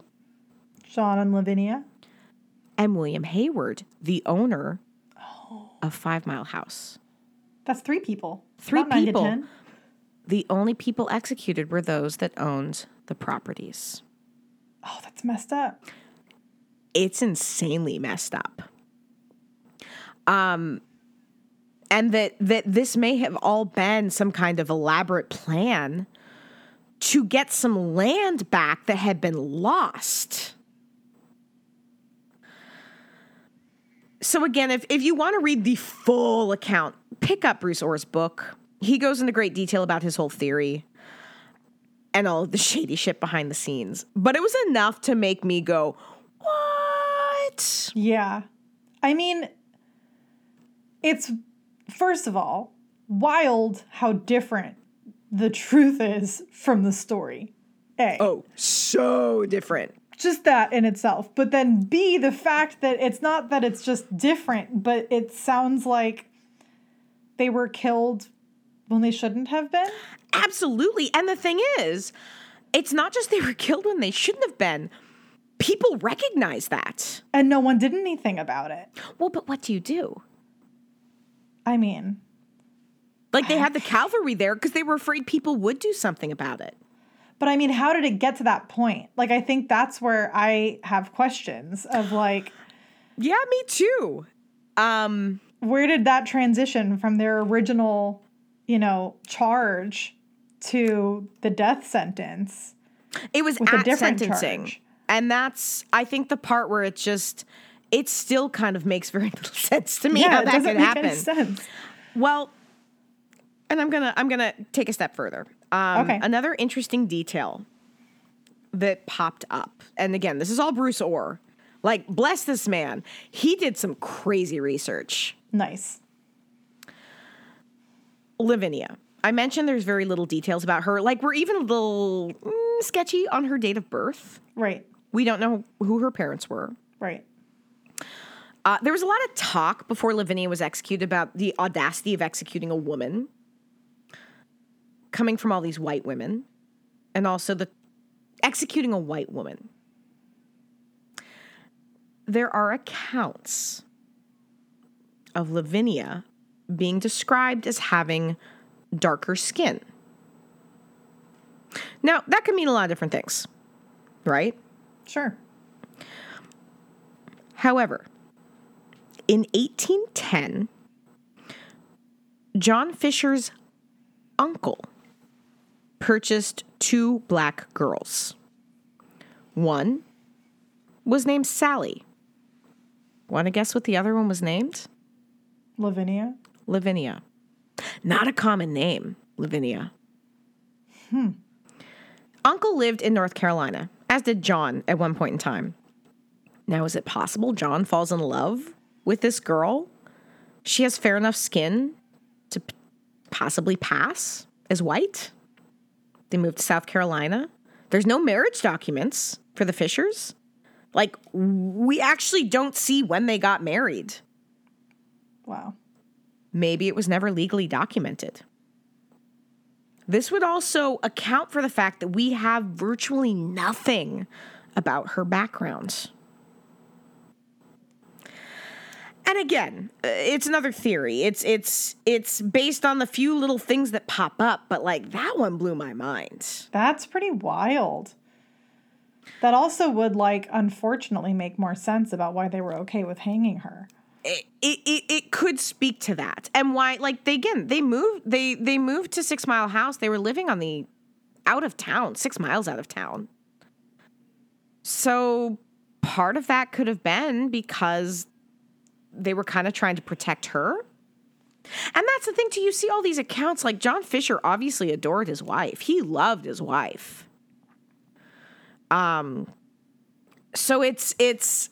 [SPEAKER 2] John and Lavinia.
[SPEAKER 1] And William Hayward, the owner oh. of Five Mile House.
[SPEAKER 2] That's three people.
[SPEAKER 1] Three
[SPEAKER 2] Not
[SPEAKER 1] people.
[SPEAKER 2] 10.
[SPEAKER 1] The only people executed were those that owned the properties.
[SPEAKER 2] Oh, that's messed up.
[SPEAKER 1] It's insanely messed up. Um and that that this may have all been some kind of elaborate plan to get some land back that had been lost. So again, if, if you want to read the full account, pick up Bruce Orr's book. He goes into great detail about his whole theory and all of the shady shit behind the scenes. But it was enough to make me go, What?
[SPEAKER 2] Yeah. I mean, it's first of all wild how different the truth is from the story. A.
[SPEAKER 1] Oh, so different.
[SPEAKER 2] Just that in itself. But then B, the fact that it's not that it's just different, but it sounds like they were killed when they shouldn't have been.
[SPEAKER 1] Absolutely. And the thing is, it's not just they were killed when they shouldn't have been. People recognize that.
[SPEAKER 2] And no one did anything about it.
[SPEAKER 1] Well, but what do you do?
[SPEAKER 2] I mean,
[SPEAKER 1] Like they had the cavalry there because they were afraid people would do something about it.
[SPEAKER 2] But I mean, how did it get to that point? Like, I think that's where I have questions of like,
[SPEAKER 1] Yeah, me too. Um,
[SPEAKER 2] where did that transition from their original, you know, charge to the death sentence?
[SPEAKER 1] it was at
[SPEAKER 2] different
[SPEAKER 1] sentencing.
[SPEAKER 2] charge.
[SPEAKER 1] And that's I think the part where it just it still kind of makes very little sense to me how that
[SPEAKER 2] doesn't
[SPEAKER 1] could
[SPEAKER 2] make
[SPEAKER 1] happen. Well, and I'm gonna I'm gonna take a step further. Um,
[SPEAKER 2] Okay.
[SPEAKER 1] Another interesting detail that popped up, and again, this is all Bruce Orr. Like, bless this man. He did some crazy research.
[SPEAKER 2] Nice.
[SPEAKER 1] Lavinia. I mentioned there's very little details about her. Like, we're even a little mm, sketchy on her date of birth.
[SPEAKER 2] Right.
[SPEAKER 1] We don't know who her parents were.
[SPEAKER 2] Right.
[SPEAKER 1] Uh, there was a lot of talk before Lavinia was executed about the audacity of executing a woman coming from all these white women and also the executing a white woman. There are accounts of Lavinia being described as having darker skin. Now, that could mean a lot of different things, right?
[SPEAKER 2] Sure.
[SPEAKER 1] However, in 1810, John Fisher's uncle purchased two black girls. One was named Sally. Want to guess what the other one was named?
[SPEAKER 2] Lavinia.
[SPEAKER 1] Lavinia. Not a common name, Lavinia. Hmm. Uncle lived in North Carolina, as did John at one point in time. Now, is it possible John falls in love with this girl? She has fair enough skin to p- possibly pass as white. They moved to South Carolina. There's no marriage documents for the Fishers. Like, we actually don't see when they got married.
[SPEAKER 2] Wow.
[SPEAKER 1] Maybe it was never legally documented. This would also account for the fact that we have virtually nothing about her background. And again, uh, it's another theory. It's it's it's based on the few little things that pop up, but like that one blew my mind.
[SPEAKER 2] That's pretty wild. That also would like unfortunately make more sense about why they were okay with hanging her.
[SPEAKER 1] It, it, it, could speak to that. And why like they again they moved they they moved to six mile house. They were living on the out of town six miles out of town. So part of that could have been because they were kind of trying to protect her. And that's the thing too. You see all these accounts like john fisher obviously adored his wife. He loved his wife. Um so it's it's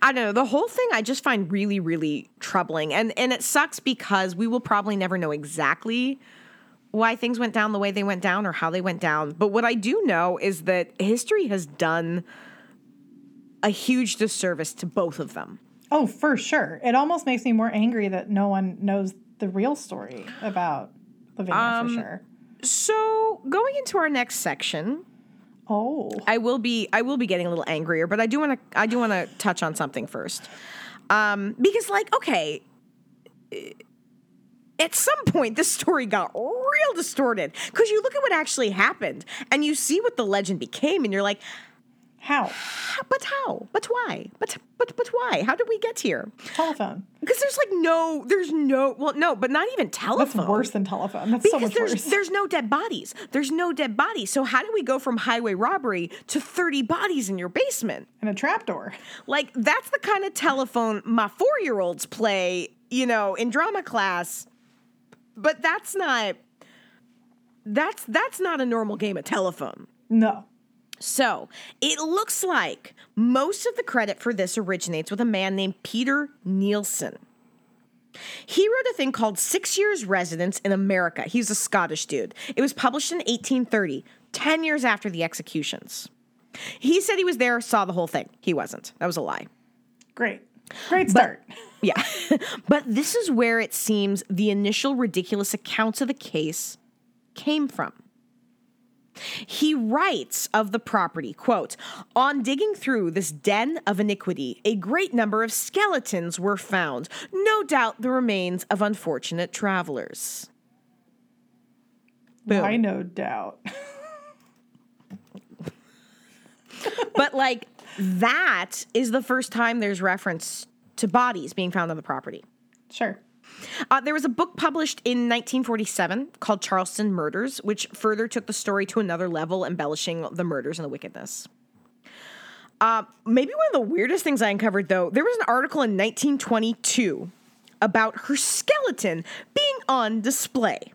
[SPEAKER 1] I don't know. The whole thing I just find really, really troubling. And and it sucks because we will probably never know exactly why things went down the way they went down or how they went down. But what I do know is that history has done a huge disservice to both of them.
[SPEAKER 2] Oh, for sure. It almost makes me more angry that no one knows the real story about Lavinia
[SPEAKER 1] Um,
[SPEAKER 2] Fisher.
[SPEAKER 1] So going into our next section,
[SPEAKER 2] Oh.
[SPEAKER 1] I will be I will be getting a little angrier, but I do want to I do want to touch on something first. Um, because like okay, at some point this story got real distorted because you look at what actually happened and you see what the legend became and you're like,
[SPEAKER 2] How?
[SPEAKER 1] "How- but how? But why? But but but why? How did we get here?
[SPEAKER 2] Telephone.
[SPEAKER 1] Because there's like no there's no well no, but not even telephone.
[SPEAKER 2] That's worse than telephone. That's so
[SPEAKER 1] Because
[SPEAKER 2] much
[SPEAKER 1] there's
[SPEAKER 2] worse.
[SPEAKER 1] there's no dead bodies. There's no dead bodies. So how do we go from highway robbery to 30 bodies in your basement?
[SPEAKER 2] And a trapdoor.
[SPEAKER 1] Like that's the kind of telephone my 4-year-olds play, you know, in drama class. But that's not that's that's not a normal game of telephone.
[SPEAKER 2] No.
[SPEAKER 1] So it looks like most of the credit for this originates with a man named Peter Neilson. He wrote a thing called Six Years Residence in America. He's a Scottish dude. It was published in 1830, 10 years after the executions. He said he was there, saw the whole thing. He wasn't. That was a lie.
[SPEAKER 2] Great. Great start.
[SPEAKER 1] Yeah. but this is where it seems the initial ridiculous accounts of the case came from. He writes of the property, quote, on digging through this den of iniquity, a great number of skeletons were found, no doubt the remains of unfortunate travelers. Boom.
[SPEAKER 2] I no doubt.
[SPEAKER 1] But like that is the first time there's reference to bodies being found on the property.
[SPEAKER 2] sure.
[SPEAKER 1] Uh, there was a book published in 1947 called Charleston Murders, which further took the story to another level, embellishing the murders and the wickedness. Uh, maybe one of the weirdest things I uncovered, though, there was an article in 1922 about her skeleton being on display.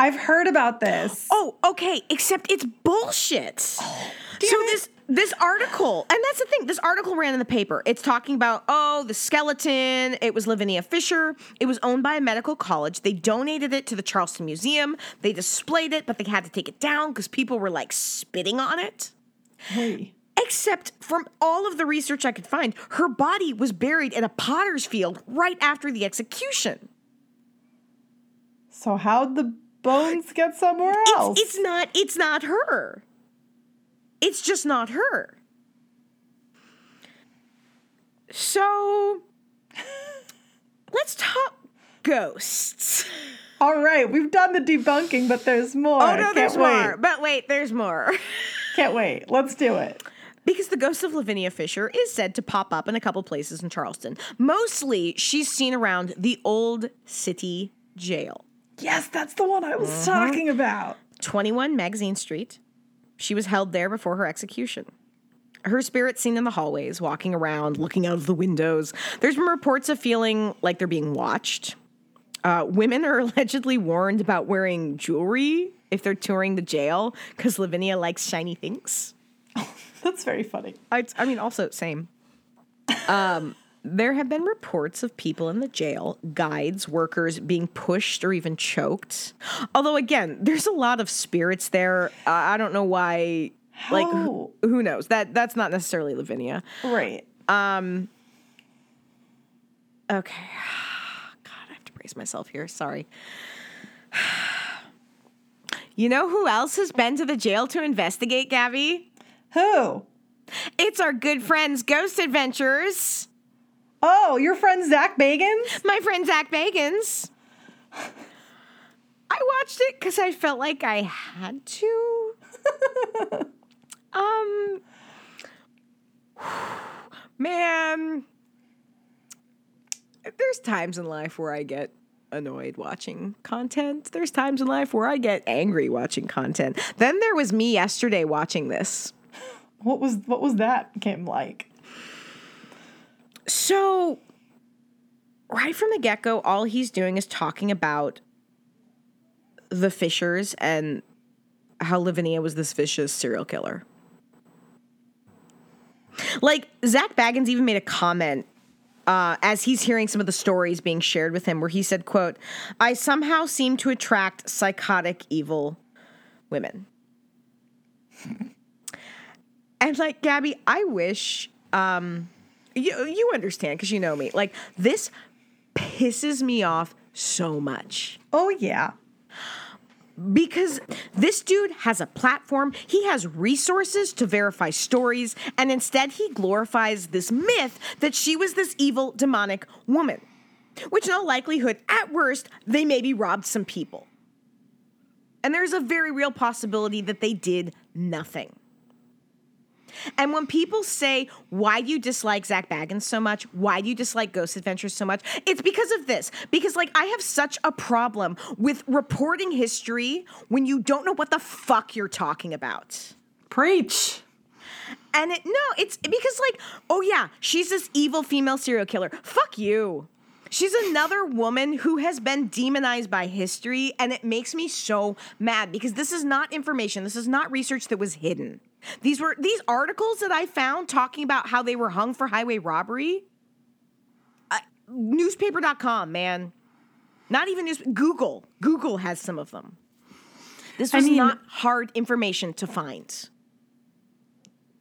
[SPEAKER 2] I've heard about this.
[SPEAKER 1] Oh, okay, except it's bullshit. so this this article, and that's the thing, this article ran in the paper. It's talking about, oh, the skeleton, it was Lavinia Fisher. It was owned by a medical college. They donated it to the Charleston Museum. They displayed it, but they had to take it down because people were like spitting on it.
[SPEAKER 2] Hey.
[SPEAKER 1] Except from all of the research I could find, her body was buried in a potter's field right after the execution.
[SPEAKER 2] So how'd the bones get somewhere else?
[SPEAKER 1] It's, it's not it's not her. It's just not her. So let's talk ghosts.
[SPEAKER 2] All right, we've done the debunking, but there's more.
[SPEAKER 1] Oh no,
[SPEAKER 2] Can't
[SPEAKER 1] there's
[SPEAKER 2] wait.
[SPEAKER 1] more. But wait, there's more.
[SPEAKER 2] Can't wait. Let's do it.
[SPEAKER 1] Because the ghost of Lavinia Fisher is said to pop up in a couple places in Charleston. Mostly, she's seen around the old city jail.
[SPEAKER 2] Yes, that's the one I was
[SPEAKER 1] Mm-hmm.
[SPEAKER 2] talking about.
[SPEAKER 1] 21 Magazine Street. She was held there before her execution. Her spirit seen in the hallways, walking around, looking out of the windows. There's been reports of feeling like they're being watched. Uh, women are allegedly warned about wearing jewelry if they're touring the jail because Lavinia likes shiny things.
[SPEAKER 2] That's very funny.
[SPEAKER 1] I, I mean, also same. Um, there have been reports of people in the jail, guides, workers being pushed or even choked. Although, again, there's a lot of spirits there. Uh, I don't know why. Like, who, who knows? That that's not necessarily Lavinia.
[SPEAKER 2] Right. Um.
[SPEAKER 1] Okay. God, I have to brace myself here. Sorry. You know who else has been to the jail to investigate, Gabby?
[SPEAKER 2] Who?
[SPEAKER 1] It's our good friends, Ghost Adventures.
[SPEAKER 2] Oh, your friend Zak Bagans?
[SPEAKER 1] My friend Zak Bagans. I watched it because I felt like I had to. um, man, there's times in life where I get annoyed watching content. There's times in life where I get angry watching content. Then there was me yesterday watching this.
[SPEAKER 2] What was what was that game like?
[SPEAKER 1] So, right from the get go, all he's doing is talking about the Fishers and how Lavinia was this vicious serial killer. Like, Zak Bagans even made a comment uh, as he's hearing some of the stories being shared with him where he said, quote, I somehow seem to attract psychotic, evil women. and like, Gabby, I wish um, you you understand because you know me. Like this pisses me off so much
[SPEAKER 2] Oh yeah.
[SPEAKER 1] because this dude has a platform, he has resources to verify stories, and instead he glorifies this myth that she was this evil demonic woman. Which in all likelihood, at worst, they maybe robbed some people. And there's a very real possibility that they did nothing. And when people say, why do you dislike Zak Bagans so much? Why do you dislike Ghost Adventures so much? It's because of this. Because, like, I have such a problem with reporting history when you don't know what the fuck you're talking about.
[SPEAKER 2] Preach.
[SPEAKER 1] And it, no, it's because, like, oh yeah, she's this evil female serial killer. Fuck you. She's another woman who has been demonized by history, and it makes me so mad because this is not information. This is not research that was hidden. These were these articles that I found talking about how they were hung for highway robbery. Uh, newspaper.com, man. Not even news. Google. Google has some of them. This
[SPEAKER 2] I
[SPEAKER 1] was
[SPEAKER 2] mean-
[SPEAKER 1] not hard information to find.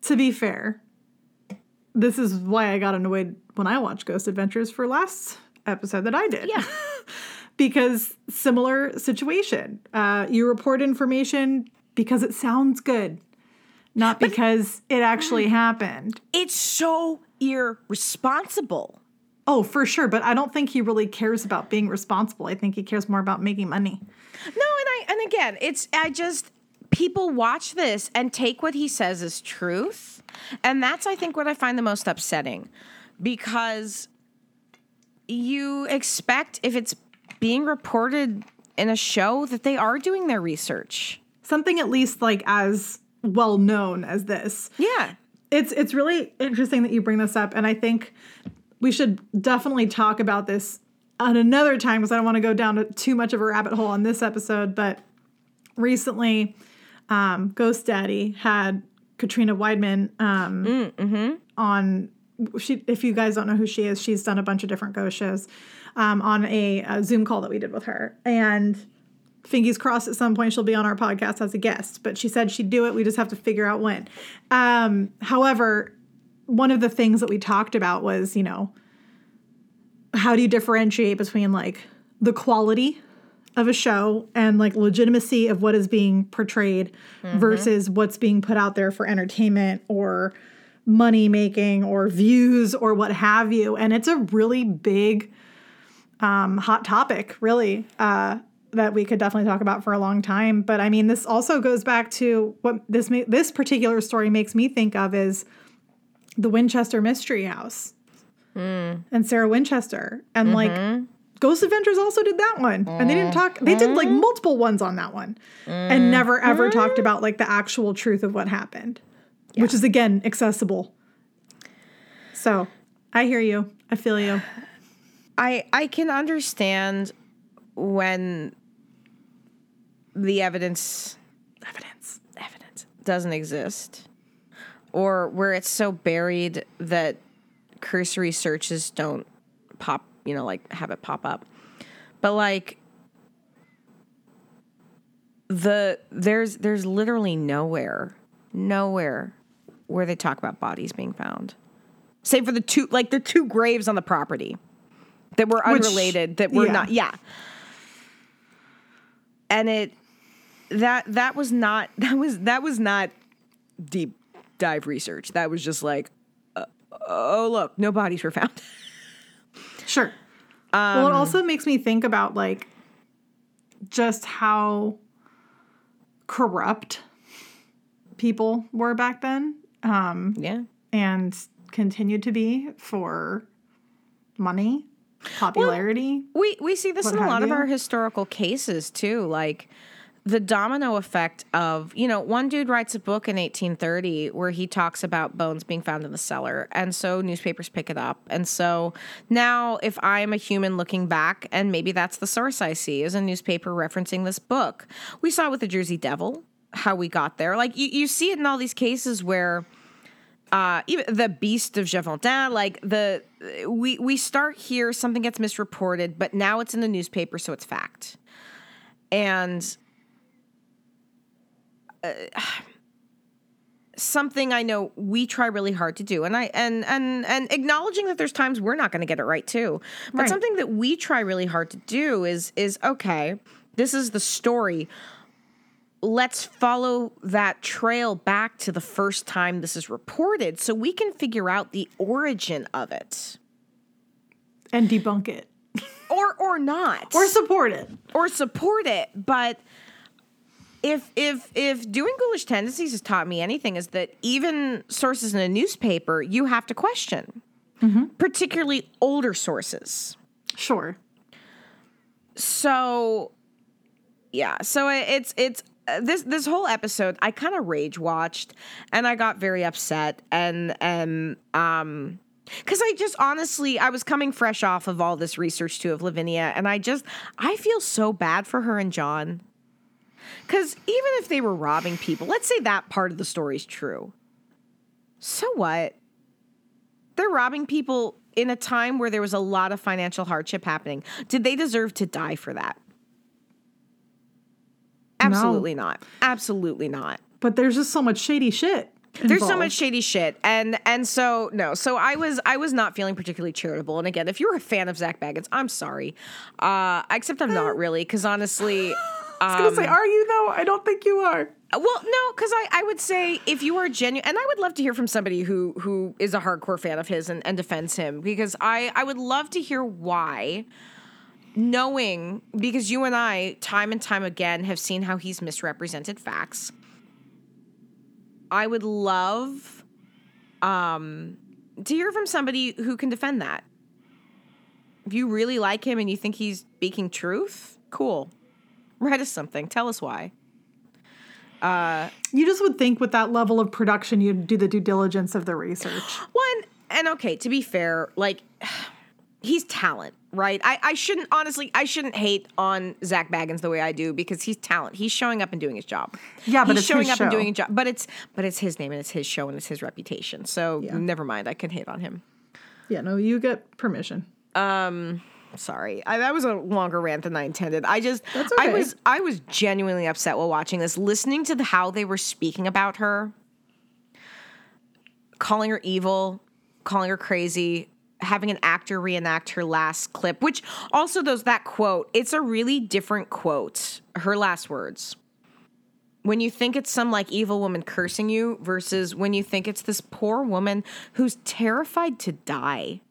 [SPEAKER 2] To be fair, this is why I got annoyed when I watched Ghost Adventures for last episode that I did.
[SPEAKER 1] Yeah.
[SPEAKER 2] because similar situation. Uh, you report information because it sounds good, not because it actually mm. happened.
[SPEAKER 1] It's so irresponsible.
[SPEAKER 2] Oh, for sure. But I don't think he really cares about being responsible. I think he cares more about making money.
[SPEAKER 1] No, and I and again, it's I just people watch this and take what he says as truth. And that's I think what I find the most upsetting because you expect if it's being reported in a show that they are doing their research.
[SPEAKER 2] Something at least like as well known as this.
[SPEAKER 1] Yeah.
[SPEAKER 2] It's it's really interesting that you bring this up, and I think we should definitely talk about this at another time because I don't want to go down to too much of a rabbit hole on this episode. But recently, um, Ghost Daddy had Katrina Weidman um, on. She, if you guys don't know who she is, she's done a bunch of different ghost shows um, on a, a Zoom call that we did with her, and fingers crossed at some point she'll be on our podcast as a guest but she said she'd do it. We just have to figure out when. Um, however one of the things that we talked about was you know how do you differentiate between like the quality of a show and like legitimacy of what is being portrayed versus what's being put out there for entertainment or money making or views or what have you? And it's a really big um, hot topic really. Uh, that we could definitely talk about for a long time but i mean this also goes back to what this ma- this particular story makes me think of is the winchester mystery house. Hmm. And sarah winchester and like mm-hmm. ghost adventures also did that one. And they didn't talk they did like mm-hmm. multiple ones on that one and mm-hmm. never ever talked about like the actual truth of what happened which is again accessible. So i hear you. I feel you.
[SPEAKER 1] I I can understand when the evidence
[SPEAKER 2] evidence
[SPEAKER 1] evidence doesn't exist or where it's so buried that cursory searches don't pop, you know, like have it pop up. But like the there's there's literally nowhere, nowhere where they talk about bodies being found. Save for the two like the two graves on the property that were
[SPEAKER 2] Which-
[SPEAKER 1] unrelated that were
[SPEAKER 2] yeah.
[SPEAKER 1] not yeah. And it that that was not that was that was not deep dive research. That was just like uh, oh look, no bodies were found.
[SPEAKER 2] Sure. well, it also makes me think about like just how corrupt people were back then um,
[SPEAKER 1] yeah.
[SPEAKER 2] and continued to be for money, popularity.
[SPEAKER 1] We we see this in a lot of our historical cases too, like the domino effect of, you know, one dude writes a book in 1830 where he talks about bones being found in the cellar. And so newspapers pick it up. And so now if I am a human looking back and maybe that's the source I see is a newspaper referencing this book. We saw with the Jersey Devil how we got there. Like you, you see it in all these cases where uh, even the Beast of Gévaudan, like the we we start here, something gets misreported, but now it's in the newspaper, so it's fact. And uh, something I know we try really hard to do, and I and and and acknowledging that there's times we're not going to get it right too, but
[SPEAKER 2] Right.
[SPEAKER 1] something that we try really hard to do is is okay. This is the story let's follow that trail back to the first time this is reported so we can figure out the origin of it
[SPEAKER 2] and debunk it
[SPEAKER 1] or or not
[SPEAKER 2] or support it.
[SPEAKER 1] or support it but if if if doing ghoulish tendencies has taught me anything is that even sources in a newspaper you have to question particularly older sources.
[SPEAKER 2] Sure.
[SPEAKER 1] so yeah so it's it's uh, this this whole episode i kind of rage watched and i got very upset and and um because i just honestly i was coming fresh off of all this research too of lavinia and i just i feel so bad for her and john because even if they were robbing people let's say that part of the story's true so what they're robbing people in a time where there was a lot of financial hardship happening. Did they deserve to die for that? Absolutely not. Absolutely not.
[SPEAKER 2] But there's just so much shady shit.
[SPEAKER 1] There's so much shady shit, and and so no, so I was I was not feeling particularly charitable. And again, if you're a fan of Zak Bagans, I'm sorry, uh, except I'm not really, because honestly,
[SPEAKER 2] I was gonna say,
[SPEAKER 1] um,
[SPEAKER 2] are you though? I don't think you are.
[SPEAKER 1] well, no, because I, I would say if you are genuine, and I would love to hear from somebody who who is a hardcore fan of his and, and defends him, because I I would love to hear why. Knowing because you and I time and time again have seen how he's misrepresented facts. I would love um to hear from somebody who can defend that. If you really like him and you think he's speaking truth, cool. Write us something. Tell us why.
[SPEAKER 2] You just would think with that level of production, you'd do the due diligence of the research.
[SPEAKER 1] One and okay, to be fair, like he's talent, right? I, I shouldn't honestly I shouldn't hate on Zak Bagans the way I do because he's talent. He's showing up and doing his job.
[SPEAKER 2] Yeah, but
[SPEAKER 1] he's showing up and doing a job. But it's but it's his name and it's his show and it's his reputation. So
[SPEAKER 2] Yeah.
[SPEAKER 1] never mind. I can hate on him.
[SPEAKER 2] Yeah, no, you get permission.
[SPEAKER 1] Um, Sorry, I, that was a longer rant than I intended. I just,
[SPEAKER 2] That's
[SPEAKER 1] I was, I was genuinely upset while watching this, listening to the, how they were speaking about her, calling her evil, calling her crazy, having an actor reenact her last clip, which also those that quote. It's a really different quote. Her last words. When you think it's some like evil woman cursing you versus when you think it's this poor woman who's terrified to die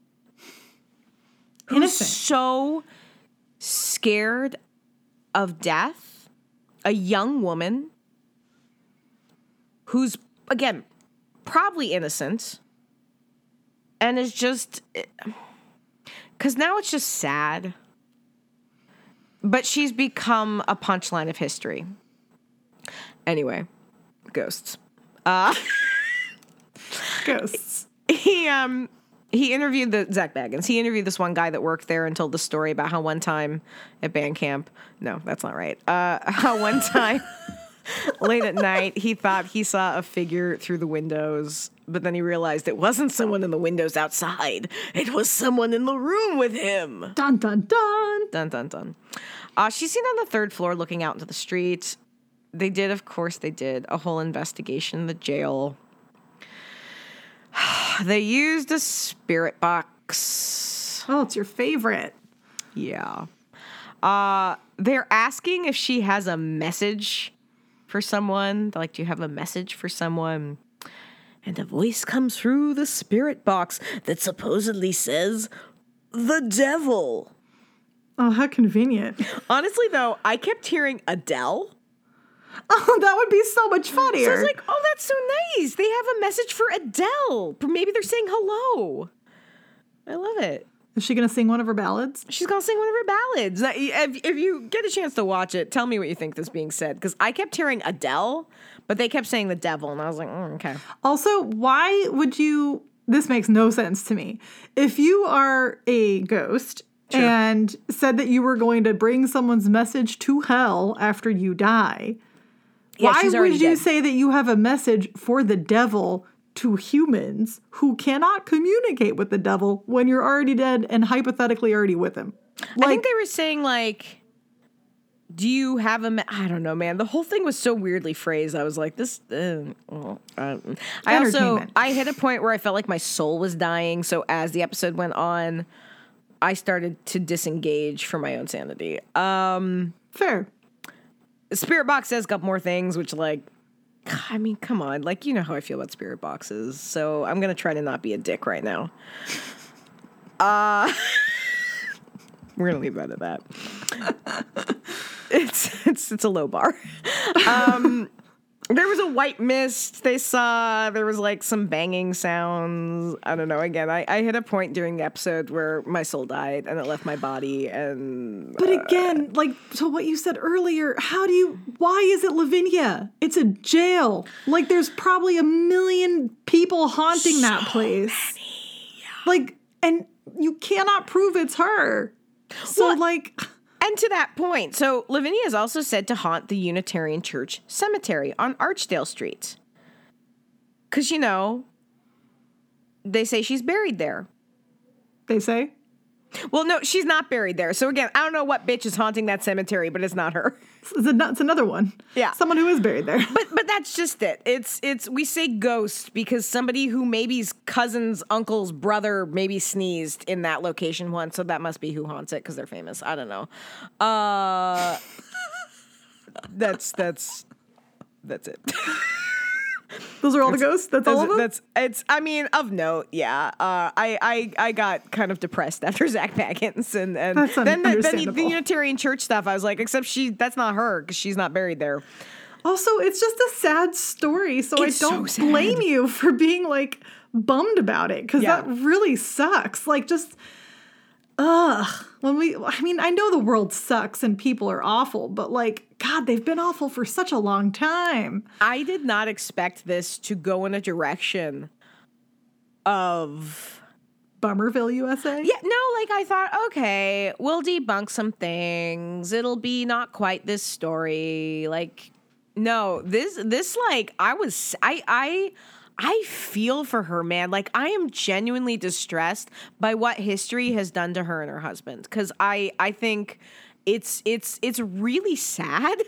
[SPEAKER 1] who's
[SPEAKER 2] Innocent.
[SPEAKER 1] so scared of death, a young woman who's again probably innocent and is just cuz now it's just sad. But she's become a punchline of history. Anyway, ghosts.
[SPEAKER 2] Uh Ghosts.
[SPEAKER 1] he um he interviewed the Zak Bagans. He interviewed this one guy that worked there and told the story about how one time at band camp. No, that's not right. Uh, how one time Late at night, he thought he saw a figure through the windows, but then he realized it wasn't someone in the windows outside. It was someone in the room with him.
[SPEAKER 2] Dun dun dun.
[SPEAKER 1] Dun dun dun. Uh, she's seen on the third floor looking out into the street. They did, of course, they did a whole investigation in the jail. they used a spirit box.
[SPEAKER 2] Oh, it's your favorite.
[SPEAKER 1] Yeah. Uh, they're asking if she has a message for someone. They're like, do you have a message for someone? And a voice comes through the spirit box that supposedly says, the devil.
[SPEAKER 2] Oh, how convenient.
[SPEAKER 1] Honestly, though, I kept hearing Adele.
[SPEAKER 2] Oh, that would be so much funnier.
[SPEAKER 1] So I was like, oh, that's so nice. They have a message for Adele. Maybe they're saying hello. I love it.
[SPEAKER 2] Is she going to sing one of her ballads?
[SPEAKER 1] She's going to sing one of her ballads. If, if you get a chance to watch it, tell me what you think this being said. Because I kept hearing Adele, but they kept saying the devil. And I was like, mm, okay.
[SPEAKER 2] Also, why would you? This makes no sense to me. If you are a ghost and said that you were going to bring someone's message to hell after you die,
[SPEAKER 1] Yeah,
[SPEAKER 2] why would you
[SPEAKER 1] dead.
[SPEAKER 2] say that you have a message for the devil to humans who cannot communicate with the devil when you're already dead and hypothetically already with him?
[SPEAKER 1] I think they were saying, like, do you have a. Me- I don't know, man. The whole thing was so weirdly phrased. I was like, this. Uh, uh, I also. I hit a point where I felt like my soul was dying. So as the episode went on, I started to disengage for my own sanity. Um.
[SPEAKER 2] fair.
[SPEAKER 1] Spirit Box says a couple more things, which like, I mean, come on, like you know how I feel about Spirit Boxes, so I'm gonna try to not be a dick right now. Uh, we're gonna leave that at that. it's it's it's a low bar. Um, there was a white mist they saw. There was like some banging sounds. I don't know. Again, I, I hit a point during the episode where my soul died and it left my body, and
[SPEAKER 2] But uh, again, like to what you said earlier, how do you why is it Lavinia? It's a jail. Like there's probably a million people haunting that place. Like and you cannot prove it's her. So
[SPEAKER 1] Well,
[SPEAKER 2] like
[SPEAKER 1] And to that point, so Lavinia is also said to haunt the Unitarian Church Cemetery on Archdale Street. Because, you know, they say she's buried there.
[SPEAKER 2] they say.
[SPEAKER 1] Well, no, she's not buried there. So, again, I don't know what bitch is haunting that cemetery, but it's not her.
[SPEAKER 2] It's, an- it's another one.
[SPEAKER 1] Yeah.
[SPEAKER 2] Someone who is buried there.
[SPEAKER 1] But but that's just it. It's it's we say ghost because somebody who maybe's cousin's uncle's brother maybe sneezed in that location once, so that must be who haunts it because they're famous. I don't know. Uh, that's that's that's it.
[SPEAKER 2] Those are all the ghosts? That's, all of them?
[SPEAKER 1] that's it's. I mean, of note, yeah. Uh, I I I got kind of depressed after Zak Bagans, and and
[SPEAKER 2] un-
[SPEAKER 1] then the, then the, the. Unitarian Church stuff. I was like, except she that's not her because she's not buried there.
[SPEAKER 2] Also, it's just a sad story, so
[SPEAKER 1] It's
[SPEAKER 2] I don't
[SPEAKER 1] sad.
[SPEAKER 2] blame you for being like bummed about it because
[SPEAKER 1] Yeah.
[SPEAKER 2] that really sucks. Like, just ugh. When we, I mean, I know the world sucks and people are awful, but like, God, they've been awful for such a long time.
[SPEAKER 1] I did not expect this to go in a direction of
[SPEAKER 2] Bummerville, USA.
[SPEAKER 1] yeah no like I thought okay we'll debunk some things it'll be not quite this story like no this this like I was I I I feel for her man. Like I am genuinely distressed by what history has done to her and her husband. Cuz I I think it's it's it's really sad.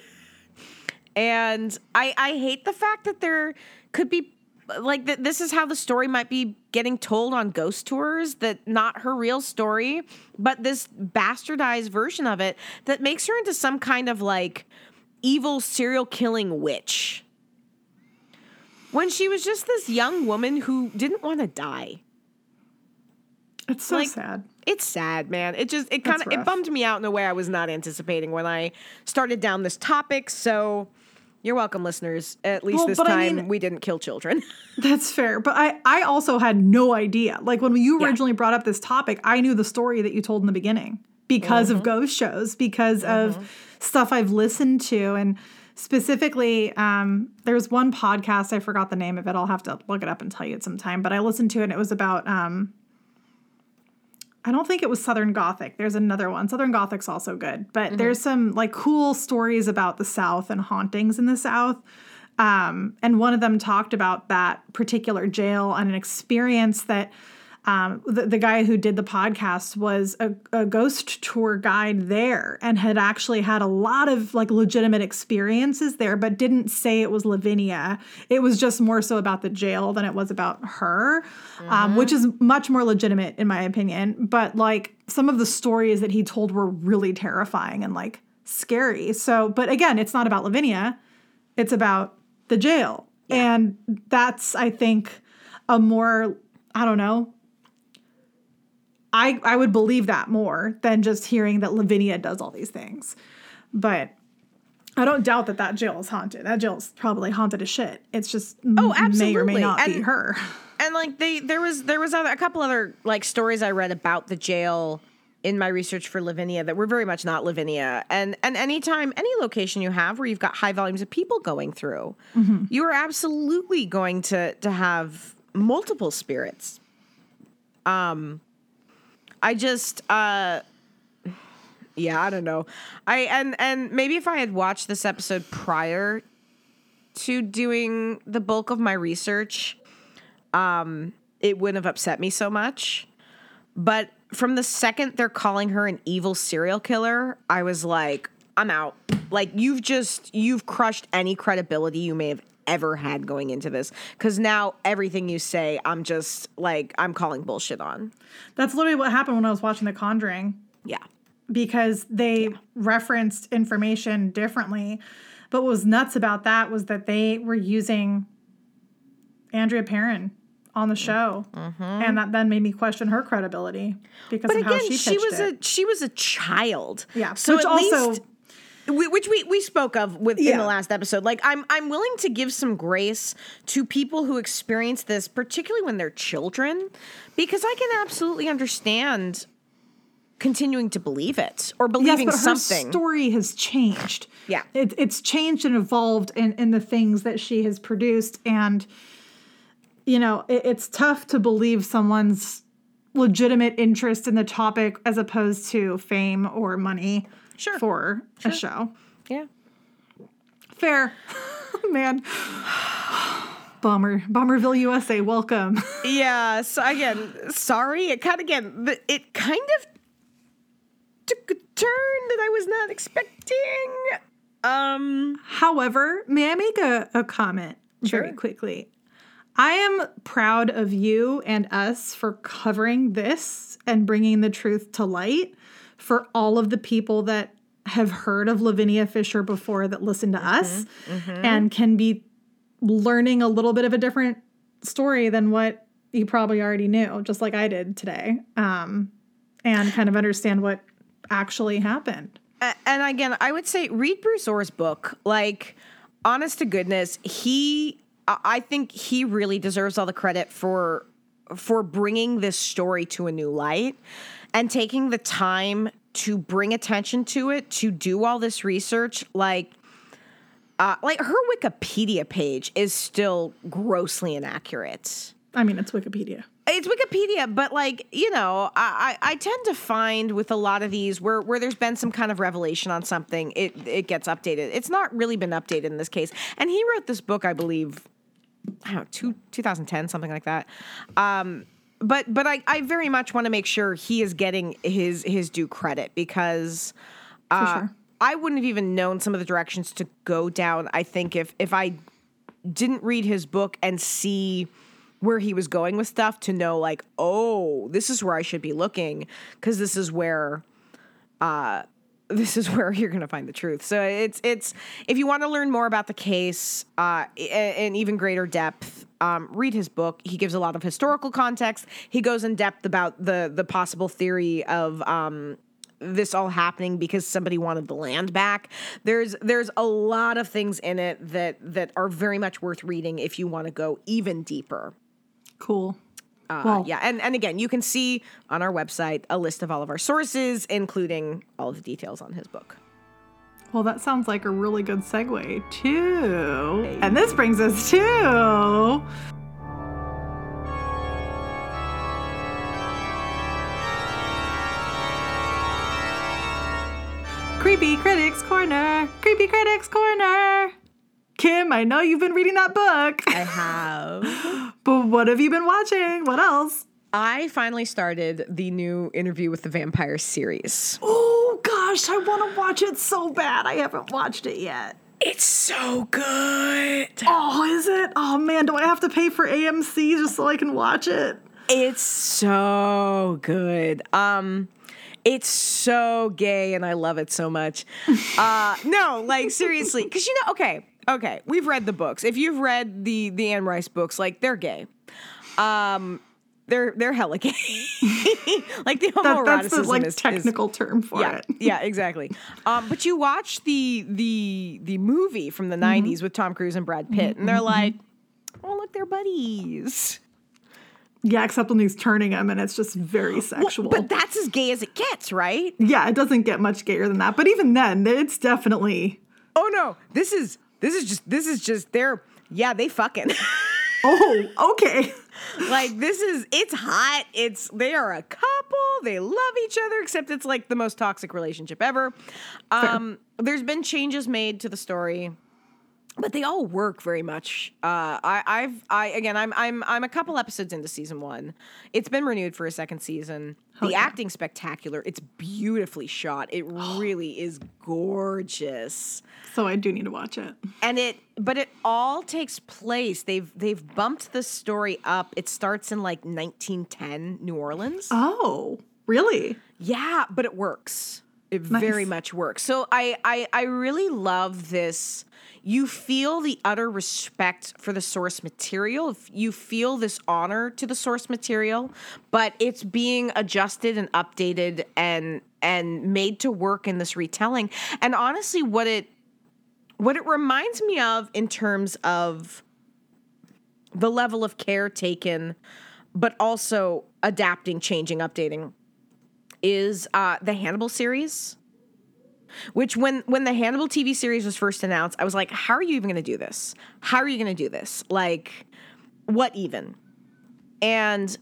[SPEAKER 1] And I I hate the fact that there could be like that this is how the story might be getting told on ghost tours that not her real story but this bastardized version of it that makes her into some kind of like evil serial killing witch when she was just this young woman who didn't want to die
[SPEAKER 2] It's so
[SPEAKER 1] Like-
[SPEAKER 2] sad.
[SPEAKER 1] it's sad, man. It just it kind of it bummed me out in a way I was not anticipating when I started down this topic. So you're welcome, listeners. At least
[SPEAKER 2] Well,
[SPEAKER 1] this
[SPEAKER 2] but I
[SPEAKER 1] time
[SPEAKER 2] mean-
[SPEAKER 1] we didn't kill children.
[SPEAKER 2] That's fair. But I, I also had no idea. Like when you
[SPEAKER 1] Yeah.
[SPEAKER 2] originally brought up this topic, I knew the story that you told in the beginning because
[SPEAKER 1] Mm-hmm.
[SPEAKER 2] of ghost shows, because of stuff I've listened to. And specifically, um, there's one podcast, I forgot the name of it. I'll have to look it up and tell you at some time. But I listened to it and it was about um, I don't think it was Southern Gothic. There's another one. Southern Gothic's also good, but there's some like cool stories about the South and hauntings in the South. Um, and one of them talked about that particular jail and an experience that um, the, the guy who did the podcast was a, a ghost tour guide there and had actually had a lot of like legitimate experiences there, but didn't say it was Lavinia. It was just more so about the jail than it was about her, um, which is much more legitimate in my opinion. But like some of the stories that he told were really terrifying and like scary. So, but again, it's not about Lavinia, it's about the jail. And that's, I think, a more, I don't know, I I would believe that more than just hearing that Lavinia does all these things. But I don't doubt that that jail is haunted. That jail is probably haunted as shit. It's just
[SPEAKER 1] Oh,
[SPEAKER 2] m- may or may
[SPEAKER 1] absolutely.
[SPEAKER 2] not be
[SPEAKER 1] And-
[SPEAKER 2] her.
[SPEAKER 1] and like they there was there was other, a couple other like stories I read about the jail in my research for Lavinia that were very much not Lavinia. And and anytime any location you have where you've got high volumes of people going through, you are absolutely going to to have multiple spirits. Um I just uh yeah, I don't know. I and and maybe if I had watched this episode prior to doing the bulk of my research, um, it wouldn't have upset me so much. But from the second they're calling her an evil serial killer, I was like, I'm out. Like you've just you've crushed any credibility you may have ever had going into this cuz now everything you say I'm just like I'm calling bullshit on.
[SPEAKER 2] That's literally what happened when I was watching The Conjuring
[SPEAKER 1] Yeah.
[SPEAKER 2] because they referenced information differently. But what was nuts about that was that they were using Andrea Perron on the show, mm-hmm. and that then made me question her credibility because
[SPEAKER 1] But
[SPEAKER 2] of how
[SPEAKER 1] again,
[SPEAKER 2] she
[SPEAKER 1] she, was
[SPEAKER 2] it.
[SPEAKER 1] a she was a child.
[SPEAKER 2] Yeah,
[SPEAKER 1] So
[SPEAKER 2] which
[SPEAKER 1] at
[SPEAKER 2] also-
[SPEAKER 1] least which we, we spoke of with in
[SPEAKER 2] Yeah.
[SPEAKER 1] the last episode. Like I'm I'm willing to give some grace to people who experience this, particularly when they're children, because I can absolutely understand continuing to believe it or believing
[SPEAKER 2] yes, but
[SPEAKER 1] something.
[SPEAKER 2] her story has changed.
[SPEAKER 1] Yeah.
[SPEAKER 2] it, it's changed and evolved in in the things that she has produced, and you know it, it's tough to believe someone's legitimate interest in the topic as opposed to fame or money
[SPEAKER 1] Sure.
[SPEAKER 2] for a show.
[SPEAKER 1] yeah.
[SPEAKER 2] Fair, man. Bummer, Bummerville, USA. Welcome.
[SPEAKER 1] Yeah. So again, sorry. It kind of again, it kind of took a turn that I was not expecting. Um.
[SPEAKER 2] However, may I make a, a comment very quickly? I am proud of you and us for covering this and bringing the truth to light for all of the people that have heard of Lavinia Fisher before that listen to us and can be learning a little bit of a different story than what you probably already knew, just like I did today, um, and kind of understand what actually happened.
[SPEAKER 1] And again, I would say read Bruce Orr's book. Like, honest to goodness, he, I I think he really deserves all the credit for for bringing this story to a new light and taking the time to bring attention to it, to do all this research. Like, uh, like her Wikipedia page is still grossly inaccurate.
[SPEAKER 2] I mean, it's Wikipedia.
[SPEAKER 1] It's Wikipedia, but like you know, I, I I tend to find with a lot of these where where there's been some kind of revelation on something, it it gets updated. It's not really been updated in this case, and he wrote this book, I believe, I don't know, two 2010, something like that. Um, but but I I very much want to make sure he is getting his his due credit because. Uh,
[SPEAKER 2] sure.
[SPEAKER 1] I wouldn't have even known some of the directions to go down. I think if if I didn't read his book and see where he was going with stuff to know like oh this is where i should be looking because this is where uh this is where you're going to find the truth so it's it's if you want to learn more about the case uh in even greater depth um, read his book he gives a lot of historical context he goes in depth about the the possible theory of um this all happening because somebody wanted the land back. There's there's a lot of things in it that that are very much worth reading if you want to go even deeper.
[SPEAKER 2] Cool.
[SPEAKER 1] Uh. Yeah, and and again, you can see on our website a list of all of our sources, including all the details on his book.
[SPEAKER 2] Well, that sounds like a really good segue too, hey. and this brings us to. Creepy Critics Corner! Creepy Critics Corner! Kim, I know you've been reading that book.
[SPEAKER 1] I have.
[SPEAKER 2] but what have you been watching? What else?
[SPEAKER 1] I finally started the new interview with the vampire series.
[SPEAKER 2] Oh gosh, I want to watch it so bad. I haven't watched it yet.
[SPEAKER 1] It's so good.
[SPEAKER 2] Oh, is it? Oh man, do I have to pay for AMC just so I can watch it?
[SPEAKER 1] It's so good. Um it's so gay and I love it so much. Uh no, like seriously, cuz you know, okay, okay, we've read the books. If you've read the the Anne Rice books, like they're gay. Um they're they're hella gay. like the
[SPEAKER 2] That, that's the
[SPEAKER 1] homoeroticism
[SPEAKER 2] like
[SPEAKER 1] is, is
[SPEAKER 2] technical term for
[SPEAKER 1] yeah,
[SPEAKER 2] it.
[SPEAKER 1] yeah, exactly. Um, but you watch the the the movie from the
[SPEAKER 2] Mm-hmm.
[SPEAKER 1] '90s with Tom Cruise and Brad Pitt, and they're like, "Oh, look, they're buddies."
[SPEAKER 2] Yeah, except when he's turning him and it's just very sexual.
[SPEAKER 1] But that's as gay as it gets, right?
[SPEAKER 2] yeah, it doesn't get much gayer than that. But even then, it's definitely
[SPEAKER 1] Oh no, this is this is just this is just they're yeah they fucking
[SPEAKER 2] oh okay.
[SPEAKER 1] like this is it's hot. It's they are a couple. They love each other, except it's like the most toxic relationship ever. Um, there's been changes made to the story. But they all work very much. Uh, I, I've, I again, I'm, I'm, I'm a couple episodes into season one. It's been renewed for a second season. the
[SPEAKER 2] yeah.
[SPEAKER 1] acting spectacular. It's beautifully shot. It really is gorgeous,
[SPEAKER 2] So I do need to watch it.
[SPEAKER 1] and it, but it all takes place. They've, they've bumped the story up. It starts in like 1910 New Orleans.
[SPEAKER 2] Oh, really?
[SPEAKER 1] Yeah, but it works. It very much works. So I, I I really love this. You feel the utter respect for the source material. You feel this honor to the source material, but it's being adjusted and updated and and made to work in this retelling. And honestly, what it what it reminds me of in terms of the level of care taken, but also adapting, changing, updating is uh, the Hannibal series. Which when when the Hannibal TV series was first announced, I was like, how are you even going to do this? How are you going to do this? Like, what even? And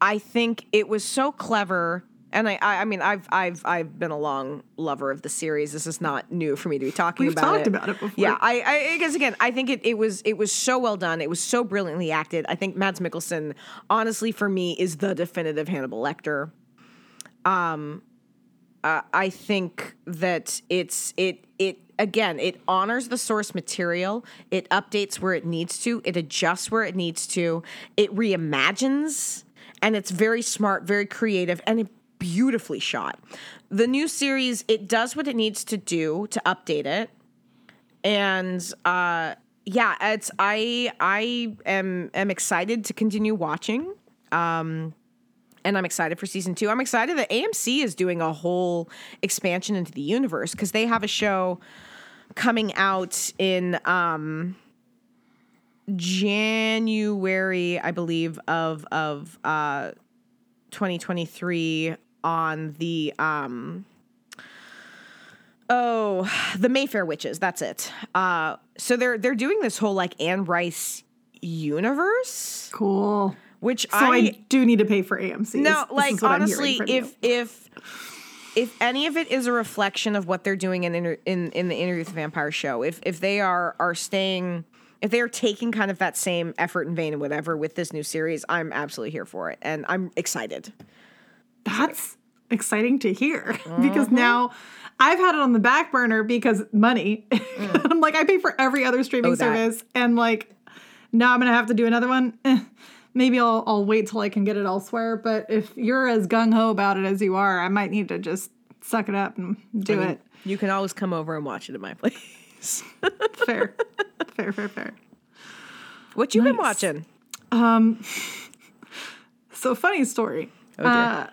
[SPEAKER 1] I think it was so clever. And I, I, I mean, I've, I've, I've been a long lover of the series. This is not new for me to be talking
[SPEAKER 2] We've
[SPEAKER 1] about
[SPEAKER 2] talked
[SPEAKER 1] it.
[SPEAKER 2] about it before.
[SPEAKER 1] Yeah, I, I, because again, I think it, it was, it was so well done. It was so brilliantly acted. I think Mads Mikkelsen, honestly, for me, is the definitive Hannibal Lecter. Um, Uh, I think that it's it it again it honors the source material. It updates where it needs to. It adjusts where it needs to. It reimagines, and it's very smart, very creative, and it beautifully shot. The new series it does what it needs to do to update it, and uh, yeah, it's I I am am excited to continue watching and I'm excited for season two. I'm excited that AMC is doing a whole expansion into the universe because they have a show coming out in um, January, I believe, of of uh, 2023 on the um, oh the Mayfair Witches. That's it. Uh, so they're they're doing this whole like Anne Rice universe,
[SPEAKER 2] Cool.
[SPEAKER 1] Which
[SPEAKER 2] So I, do need to pay for AMC.
[SPEAKER 1] no,
[SPEAKER 2] This-
[SPEAKER 1] like
[SPEAKER 2] is what I'm
[SPEAKER 1] honestly, if
[SPEAKER 2] you.
[SPEAKER 1] if if any of it is a reflection of what they're doing in inter- in in the interview with the vampire show, if if they are are staying, if they are taking kind of that same effort and vein and whatever with this new series, I'm absolutely here for it, and I'm excited.
[SPEAKER 2] That's exciting to hear
[SPEAKER 1] Mm-hmm.
[SPEAKER 2] because now I've had it on the back burner because money. I'm like, I pay for every other streaming
[SPEAKER 1] Mm. Oh,
[SPEAKER 2] service, and like now I'm gonna have to do another one. Maybe I'll I'll wait till I can get it elsewhere. But if you're as gung ho about it as you are, I might need to just suck it up and do it.
[SPEAKER 1] You can always come over and watch it at my place.
[SPEAKER 2] Fair, fair, fair, fair.
[SPEAKER 1] what you been
[SPEAKER 2] Nice.
[SPEAKER 1] watching?
[SPEAKER 2] So funny story.
[SPEAKER 1] Oh, dear.
[SPEAKER 2] Uh,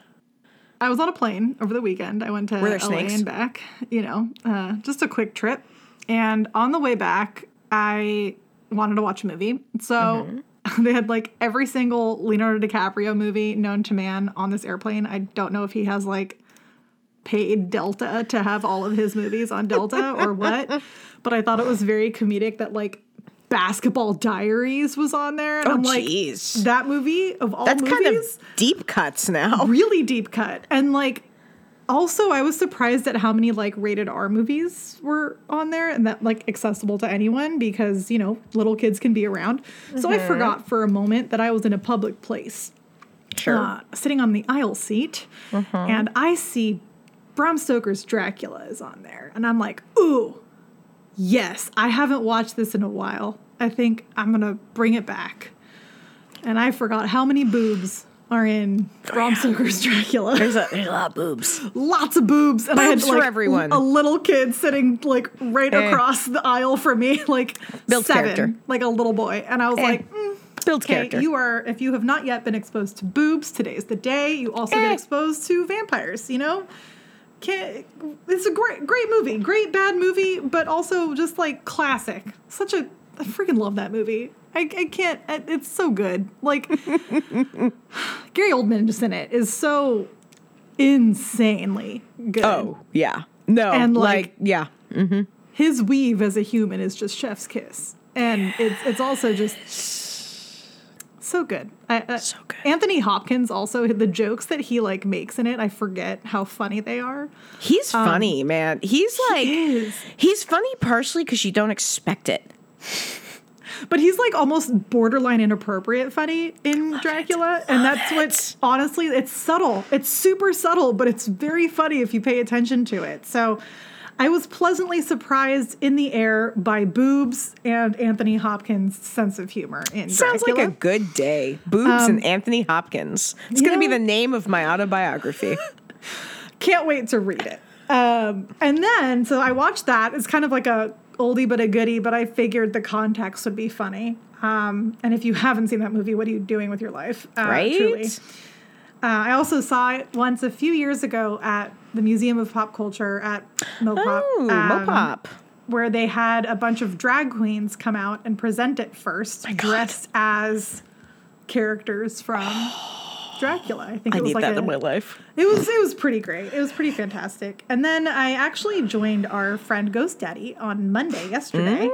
[SPEAKER 2] I was on a plane over the weekend. I went to LA
[SPEAKER 1] snakes?
[SPEAKER 2] and back. You know, uh, just a quick trip. And on the way back, I wanted to watch a movie. So
[SPEAKER 1] Mm-hmm.
[SPEAKER 2] they had like every single Leonardo DiCaprio movie known to man on this airplane. I don't know if he has like paid Delta to have all of his movies on Delta or what, but I thought it was very comedic that like Basketball Diaries was on there. And
[SPEAKER 1] Oh,
[SPEAKER 2] I'm like,
[SPEAKER 1] jeez.
[SPEAKER 2] that movie of all
[SPEAKER 1] That's
[SPEAKER 2] movies
[SPEAKER 1] kind of deep cuts now.
[SPEAKER 2] really deep cut and like also, I was surprised at how many like rated R movies were on there and that like accessible to anyone because, you know, little kids can be around. So I forgot for a moment that I was in a public place.
[SPEAKER 1] Sure.
[SPEAKER 2] Uh, sitting on the aisle seat and I see Bram Stoker's Dracula is on there. And I'm like, ooh, yes, I haven't watched this in a while. I think I'm going to bring it back. And I forgot how many boobs are in Bram Stoker's Dracula.
[SPEAKER 1] There's a, there's a lot of boobs.
[SPEAKER 2] Lots of boobs. And I
[SPEAKER 1] Boobs
[SPEAKER 2] had
[SPEAKER 1] for
[SPEAKER 2] like
[SPEAKER 1] everyone.
[SPEAKER 2] a little kid sitting like right
[SPEAKER 1] Eh.
[SPEAKER 2] across the aisle from me, like
[SPEAKER 1] Builds
[SPEAKER 2] seven,
[SPEAKER 1] character.
[SPEAKER 2] like a little boy. And I was
[SPEAKER 1] Eh.
[SPEAKER 2] like, mm, Okay,
[SPEAKER 1] character.
[SPEAKER 2] you are. If you have not yet been exposed to boobs, today is the day. You also
[SPEAKER 1] Eh.
[SPEAKER 2] get exposed to vampires. You know, can't. It's a great, great movie. Great bad movie, but also just like classic. Such a. I freaking love that movie. I, I can't. I- It's so good. Like Gary Oldman just in it is so insanely good.
[SPEAKER 1] oh, yeah. No.
[SPEAKER 2] And,
[SPEAKER 1] like,
[SPEAKER 2] like-
[SPEAKER 1] yeah. Mm-hmm.
[SPEAKER 2] his weave as a human is just chef's kiss, and it's it's also just so good. I, I-
[SPEAKER 1] So good.
[SPEAKER 2] Anthony Hopkins also the jokes that he like makes in it. I forget how funny they are.
[SPEAKER 1] He's um, funny, man. He's like,
[SPEAKER 2] is.
[SPEAKER 1] he's funny partially because you don't expect it.
[SPEAKER 2] But he's like almost borderline inappropriate funny in Dracula, and that's what honestly it's subtle. It's super subtle, but it's very funny if you pay attention to it. So. I was pleasantly surprised in the air by boobs and Anthony Hopkins' sense of humor in
[SPEAKER 1] Sounds like a good day. Boobs and Anthony Hopkins. It's going to be the name of my autobiography.
[SPEAKER 2] can't wait to read it. Um, and then, so I watched that. It's kind of like a oldie but a goodie, but I figured the context would be funny. Um, and if you haven't seen that movie, what are you doing with your life? Uh,
[SPEAKER 1] right?
[SPEAKER 2] Truly. Uh, I also saw it once a few years ago at the Museum of Pop Culture at Mopop.
[SPEAKER 1] Oh,
[SPEAKER 2] um,
[SPEAKER 1] Mopop.
[SPEAKER 2] Where they had a bunch of drag queens come out and present it first, dressed as characters from Dracula. I think
[SPEAKER 1] I
[SPEAKER 2] it was
[SPEAKER 1] need
[SPEAKER 2] like
[SPEAKER 1] that
[SPEAKER 2] a,
[SPEAKER 1] in my life.
[SPEAKER 2] it was it was pretty great. It was pretty fantastic. And then I actually joined our friend Ghost Daddy on Monday yesterday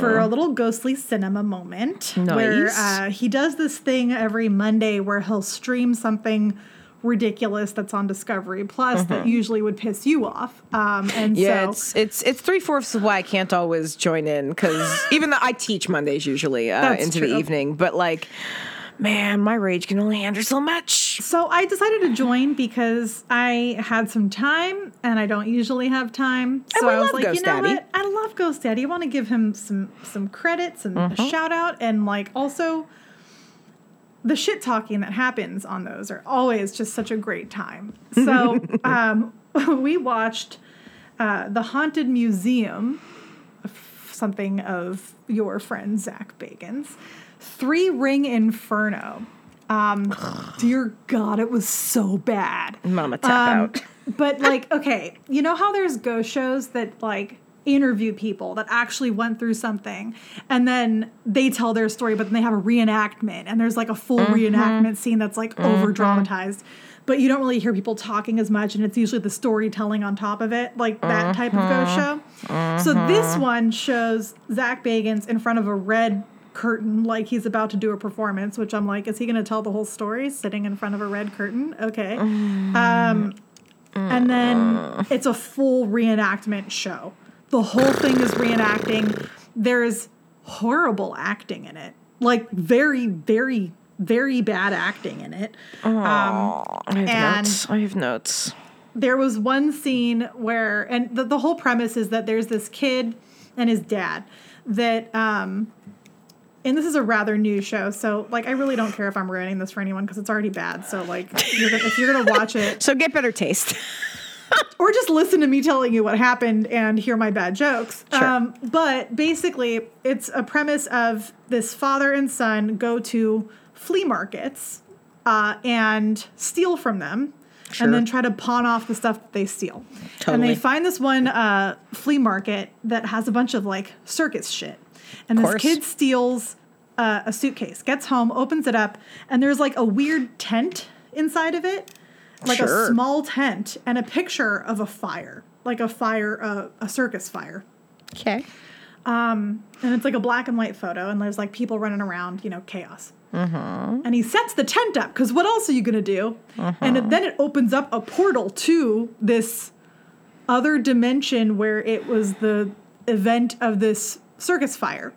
[SPEAKER 2] for a little ghostly cinema moment where
[SPEAKER 1] Nice.
[SPEAKER 2] uh, he does this thing every Monday where he'll stream something ridiculous that's on Discovery Plus that usually would piss you off. Um, and
[SPEAKER 1] Yeah,
[SPEAKER 2] so
[SPEAKER 1] it's it's it's three fourths of why I can't always join in because even though I teach Mondays usually uh, into the evening, but like, man, my rage can only handle so much.
[SPEAKER 2] So I decided to join because I had some time and I don't usually have time. So I was
[SPEAKER 1] love
[SPEAKER 2] like,
[SPEAKER 1] Ghost
[SPEAKER 2] you know
[SPEAKER 1] Daddy.
[SPEAKER 2] what? I love Ghost Daddy. I want to give him some some credits and
[SPEAKER 1] Mm-hmm.
[SPEAKER 2] a shout out and like also the shit talking that happens on those are always just such a great time. So um, we watched uh, the Haunted Museum, something of your friend Zak Bagans' Three Ring Inferno. Um, dear God, it was so bad.
[SPEAKER 1] Mama tap
[SPEAKER 2] Um,
[SPEAKER 1] out.
[SPEAKER 2] but like, okay, you know how there's ghost shows that like interview people that actually went through something and then they tell their story, but then they have a reenactment and there's like a full reenactment scene that's like over dramatized. But you don't really hear people talking as much, and it's usually the storytelling on top of it, like that type of ghost show. So this one shows Zak Bagans in front of a red curtain, like he's about to do a performance, which I'm like, is he going to tell the whole story sitting in front of a red curtain? Okay. Um, and then it's a full reenactment show. The whole thing is reenacting. There's horrible acting in it, like very, very, very bad acting in it. Um,
[SPEAKER 1] I have notes. I have notes.
[SPEAKER 2] there was one scene where, and the, the whole premise is that there's this kid and his dad that, um, and this is a rather new show, so like I really don't care if I'm ruining this for anyone because it's already bad. So like, you're gonna, if you're gonna watch it,
[SPEAKER 1] So get better taste.
[SPEAKER 2] or just listen to me telling you what happened and hear my bad jokes.
[SPEAKER 1] Sure.
[SPEAKER 2] Um, but basically, it's a premise of this father and son go to flea markets uh, and steal from them.
[SPEAKER 1] Sure.
[SPEAKER 2] And then try to pawn off the stuff that they steal. And they find this one uh, flea market that has a bunch of like circus shit. And this kid steals uh, a suitcase, gets home, opens it up, and there's like a weird tent inside of it like
[SPEAKER 1] Sure.
[SPEAKER 2] a small tent and a picture of a fire, like a fire, uh, a circus fire.
[SPEAKER 1] Okay.
[SPEAKER 2] And it's like a black and white photo, and there's like people running around, you know, chaos. And he sets the tent up because what else are you going to do? And it, then it opens up a portal to this other dimension where it was the event of this circus fire.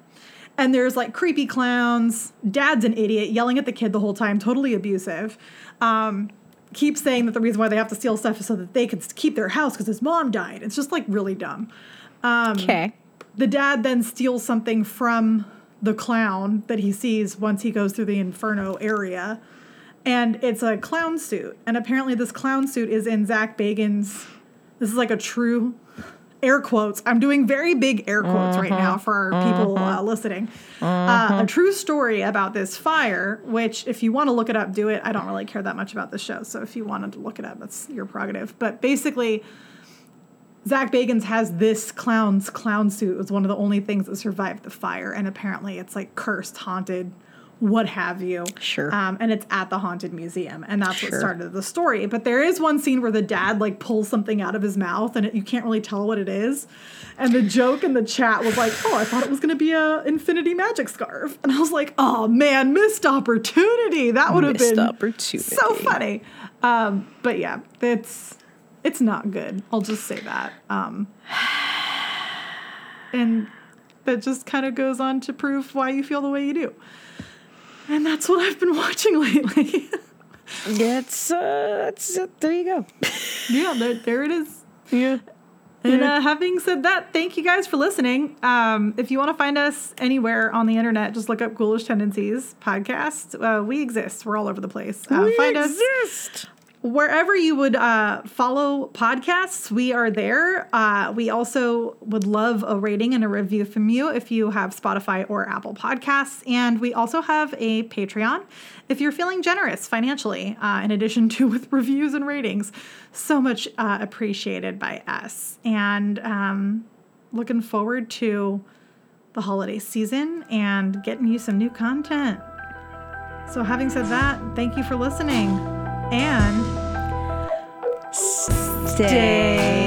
[SPEAKER 2] And there's like creepy clowns. Dad's an idiot, yelling at the kid the whole time, totally abusive. Um, keeps saying that the reason why they have to steal stuff is so that they can keep their house because his mom died. It's just like really dumb.
[SPEAKER 1] Okay.
[SPEAKER 2] The dad then steals something from the clown that he sees once he goes through the inferno area. And it's a clown suit. And apparently, this clown suit is in Zak Bagans'. This is like a true air quotes. I'm doing very big air quotes right now for our people uh, listening. Uh, a true story about this fire, which, if you want to look it up, do it. I don't really care that much about the show. So if you wanted to look it up, that's your prerogative. But basically, Zak Bagans has this clown's clown suit. It was one of the only things that survived the fire, and apparently it's like cursed, haunted, what have you.
[SPEAKER 1] Sure.
[SPEAKER 2] Um, and it's at the haunted museum, and that's
[SPEAKER 1] Sure.
[SPEAKER 2] what started the story. But there is one scene where the dad like pulls something out of his mouth, and it, you can't really tell what it is. And the joke in the chat was like, "Oh, I thought it was going to be a infinity magic scarf," and I was like, "Oh man, missed opportunity. That would have been
[SPEAKER 1] opportunity.
[SPEAKER 2] so funny." Um, but yeah, it's it's not good. I'll just say that. Um, and that just kind of goes on to prove why you feel the way you do. And that's what I've been watching lately.
[SPEAKER 1] It's uh, it's uh, there you go.
[SPEAKER 2] yeah, there, there it is.
[SPEAKER 1] yeah.
[SPEAKER 2] And uh, having said that, thank you guys for listening. Um, if you want to find us anywhere on the internet, just look up Ghoulish Tendencies podcast. Uh, we exist. We're all over the place. Uh,
[SPEAKER 1] We
[SPEAKER 2] find us
[SPEAKER 1] exist.
[SPEAKER 2] Wherever you would uh, follow podcasts, we are there. Uh, we also would love a rating and a review from you if you have Spotify or Apple Podcasts. And we also have a Patreon if you're feeling generous financially, uh, in addition to with reviews and ratings. So much uh, appreciated by us. And um, looking forward to the holiday season and getting you some new content. So, having said that, thank you for listening and
[SPEAKER 1] Stay